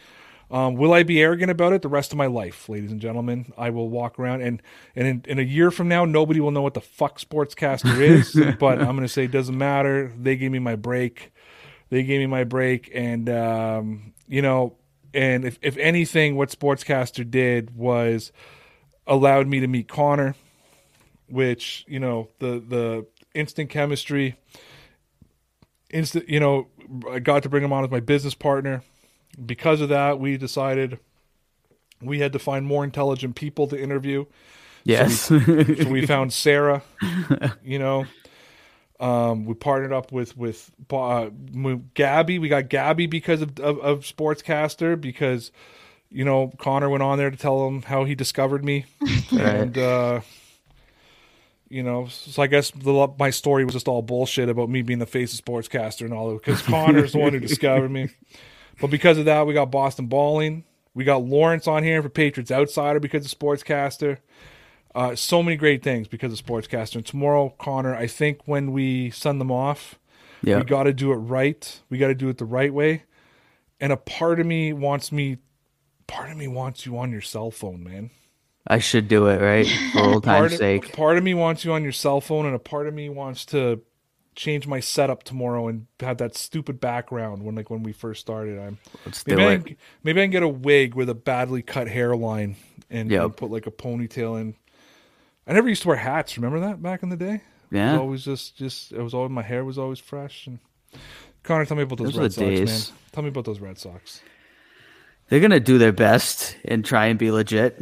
Um, will I be arrogant about it the rest of my life, ladies and gentlemen? I will walk around and and in, in a year from now, nobody will know what the fuck Sportscaster is. but I'm going to say it doesn't matter. They gave me my break. They gave me my break, and um, you know, and if if anything, what Sportscaster did was allowed me to meet Connor, which you know the the instant chemistry, instant you know, I got to bring him on as my business partner. Because of that, we decided we had to find more intelligent people to interview. Yes. So we found Sarah, you know. Um, we partnered up with with uh, Gabby. We got Gabby because of, of of Sportscaster because you know Connor went on there to tell him how he discovered me, and uh, you know, so I guess the, my story was just all bullshit about me being the face of Sportscaster and all because Connor's the one who discovered me. But because of that, we got Boston Balling. We got Lawrence on here for Patriots Outsider because of Sportscaster. Uh, so many great things because of Sportscaster. And tomorrow, Connor, I think when we send them off, Yeah. we got to do it right. We got to do it the right way. And a part of me wants me, part of me wants you on your cell phone, man. I should do it, right? For old Part time's of, sake. part of me wants you on your cell phone, and a part of me wants to change my setup tomorrow and have that stupid background when like when we first started. I'm Let's do maybe I it. can, maybe I can get a wig with a badly cut hairline and, Yep. and put like a ponytail in. I never used to wear hats. Remember that back in the day? Yeah. It was always just just it was always my hair was always fresh. And Connor, tell me about those, Those Red Sox, days. man. Tell me about those Red Sox. They're gonna do their best and try and be legit.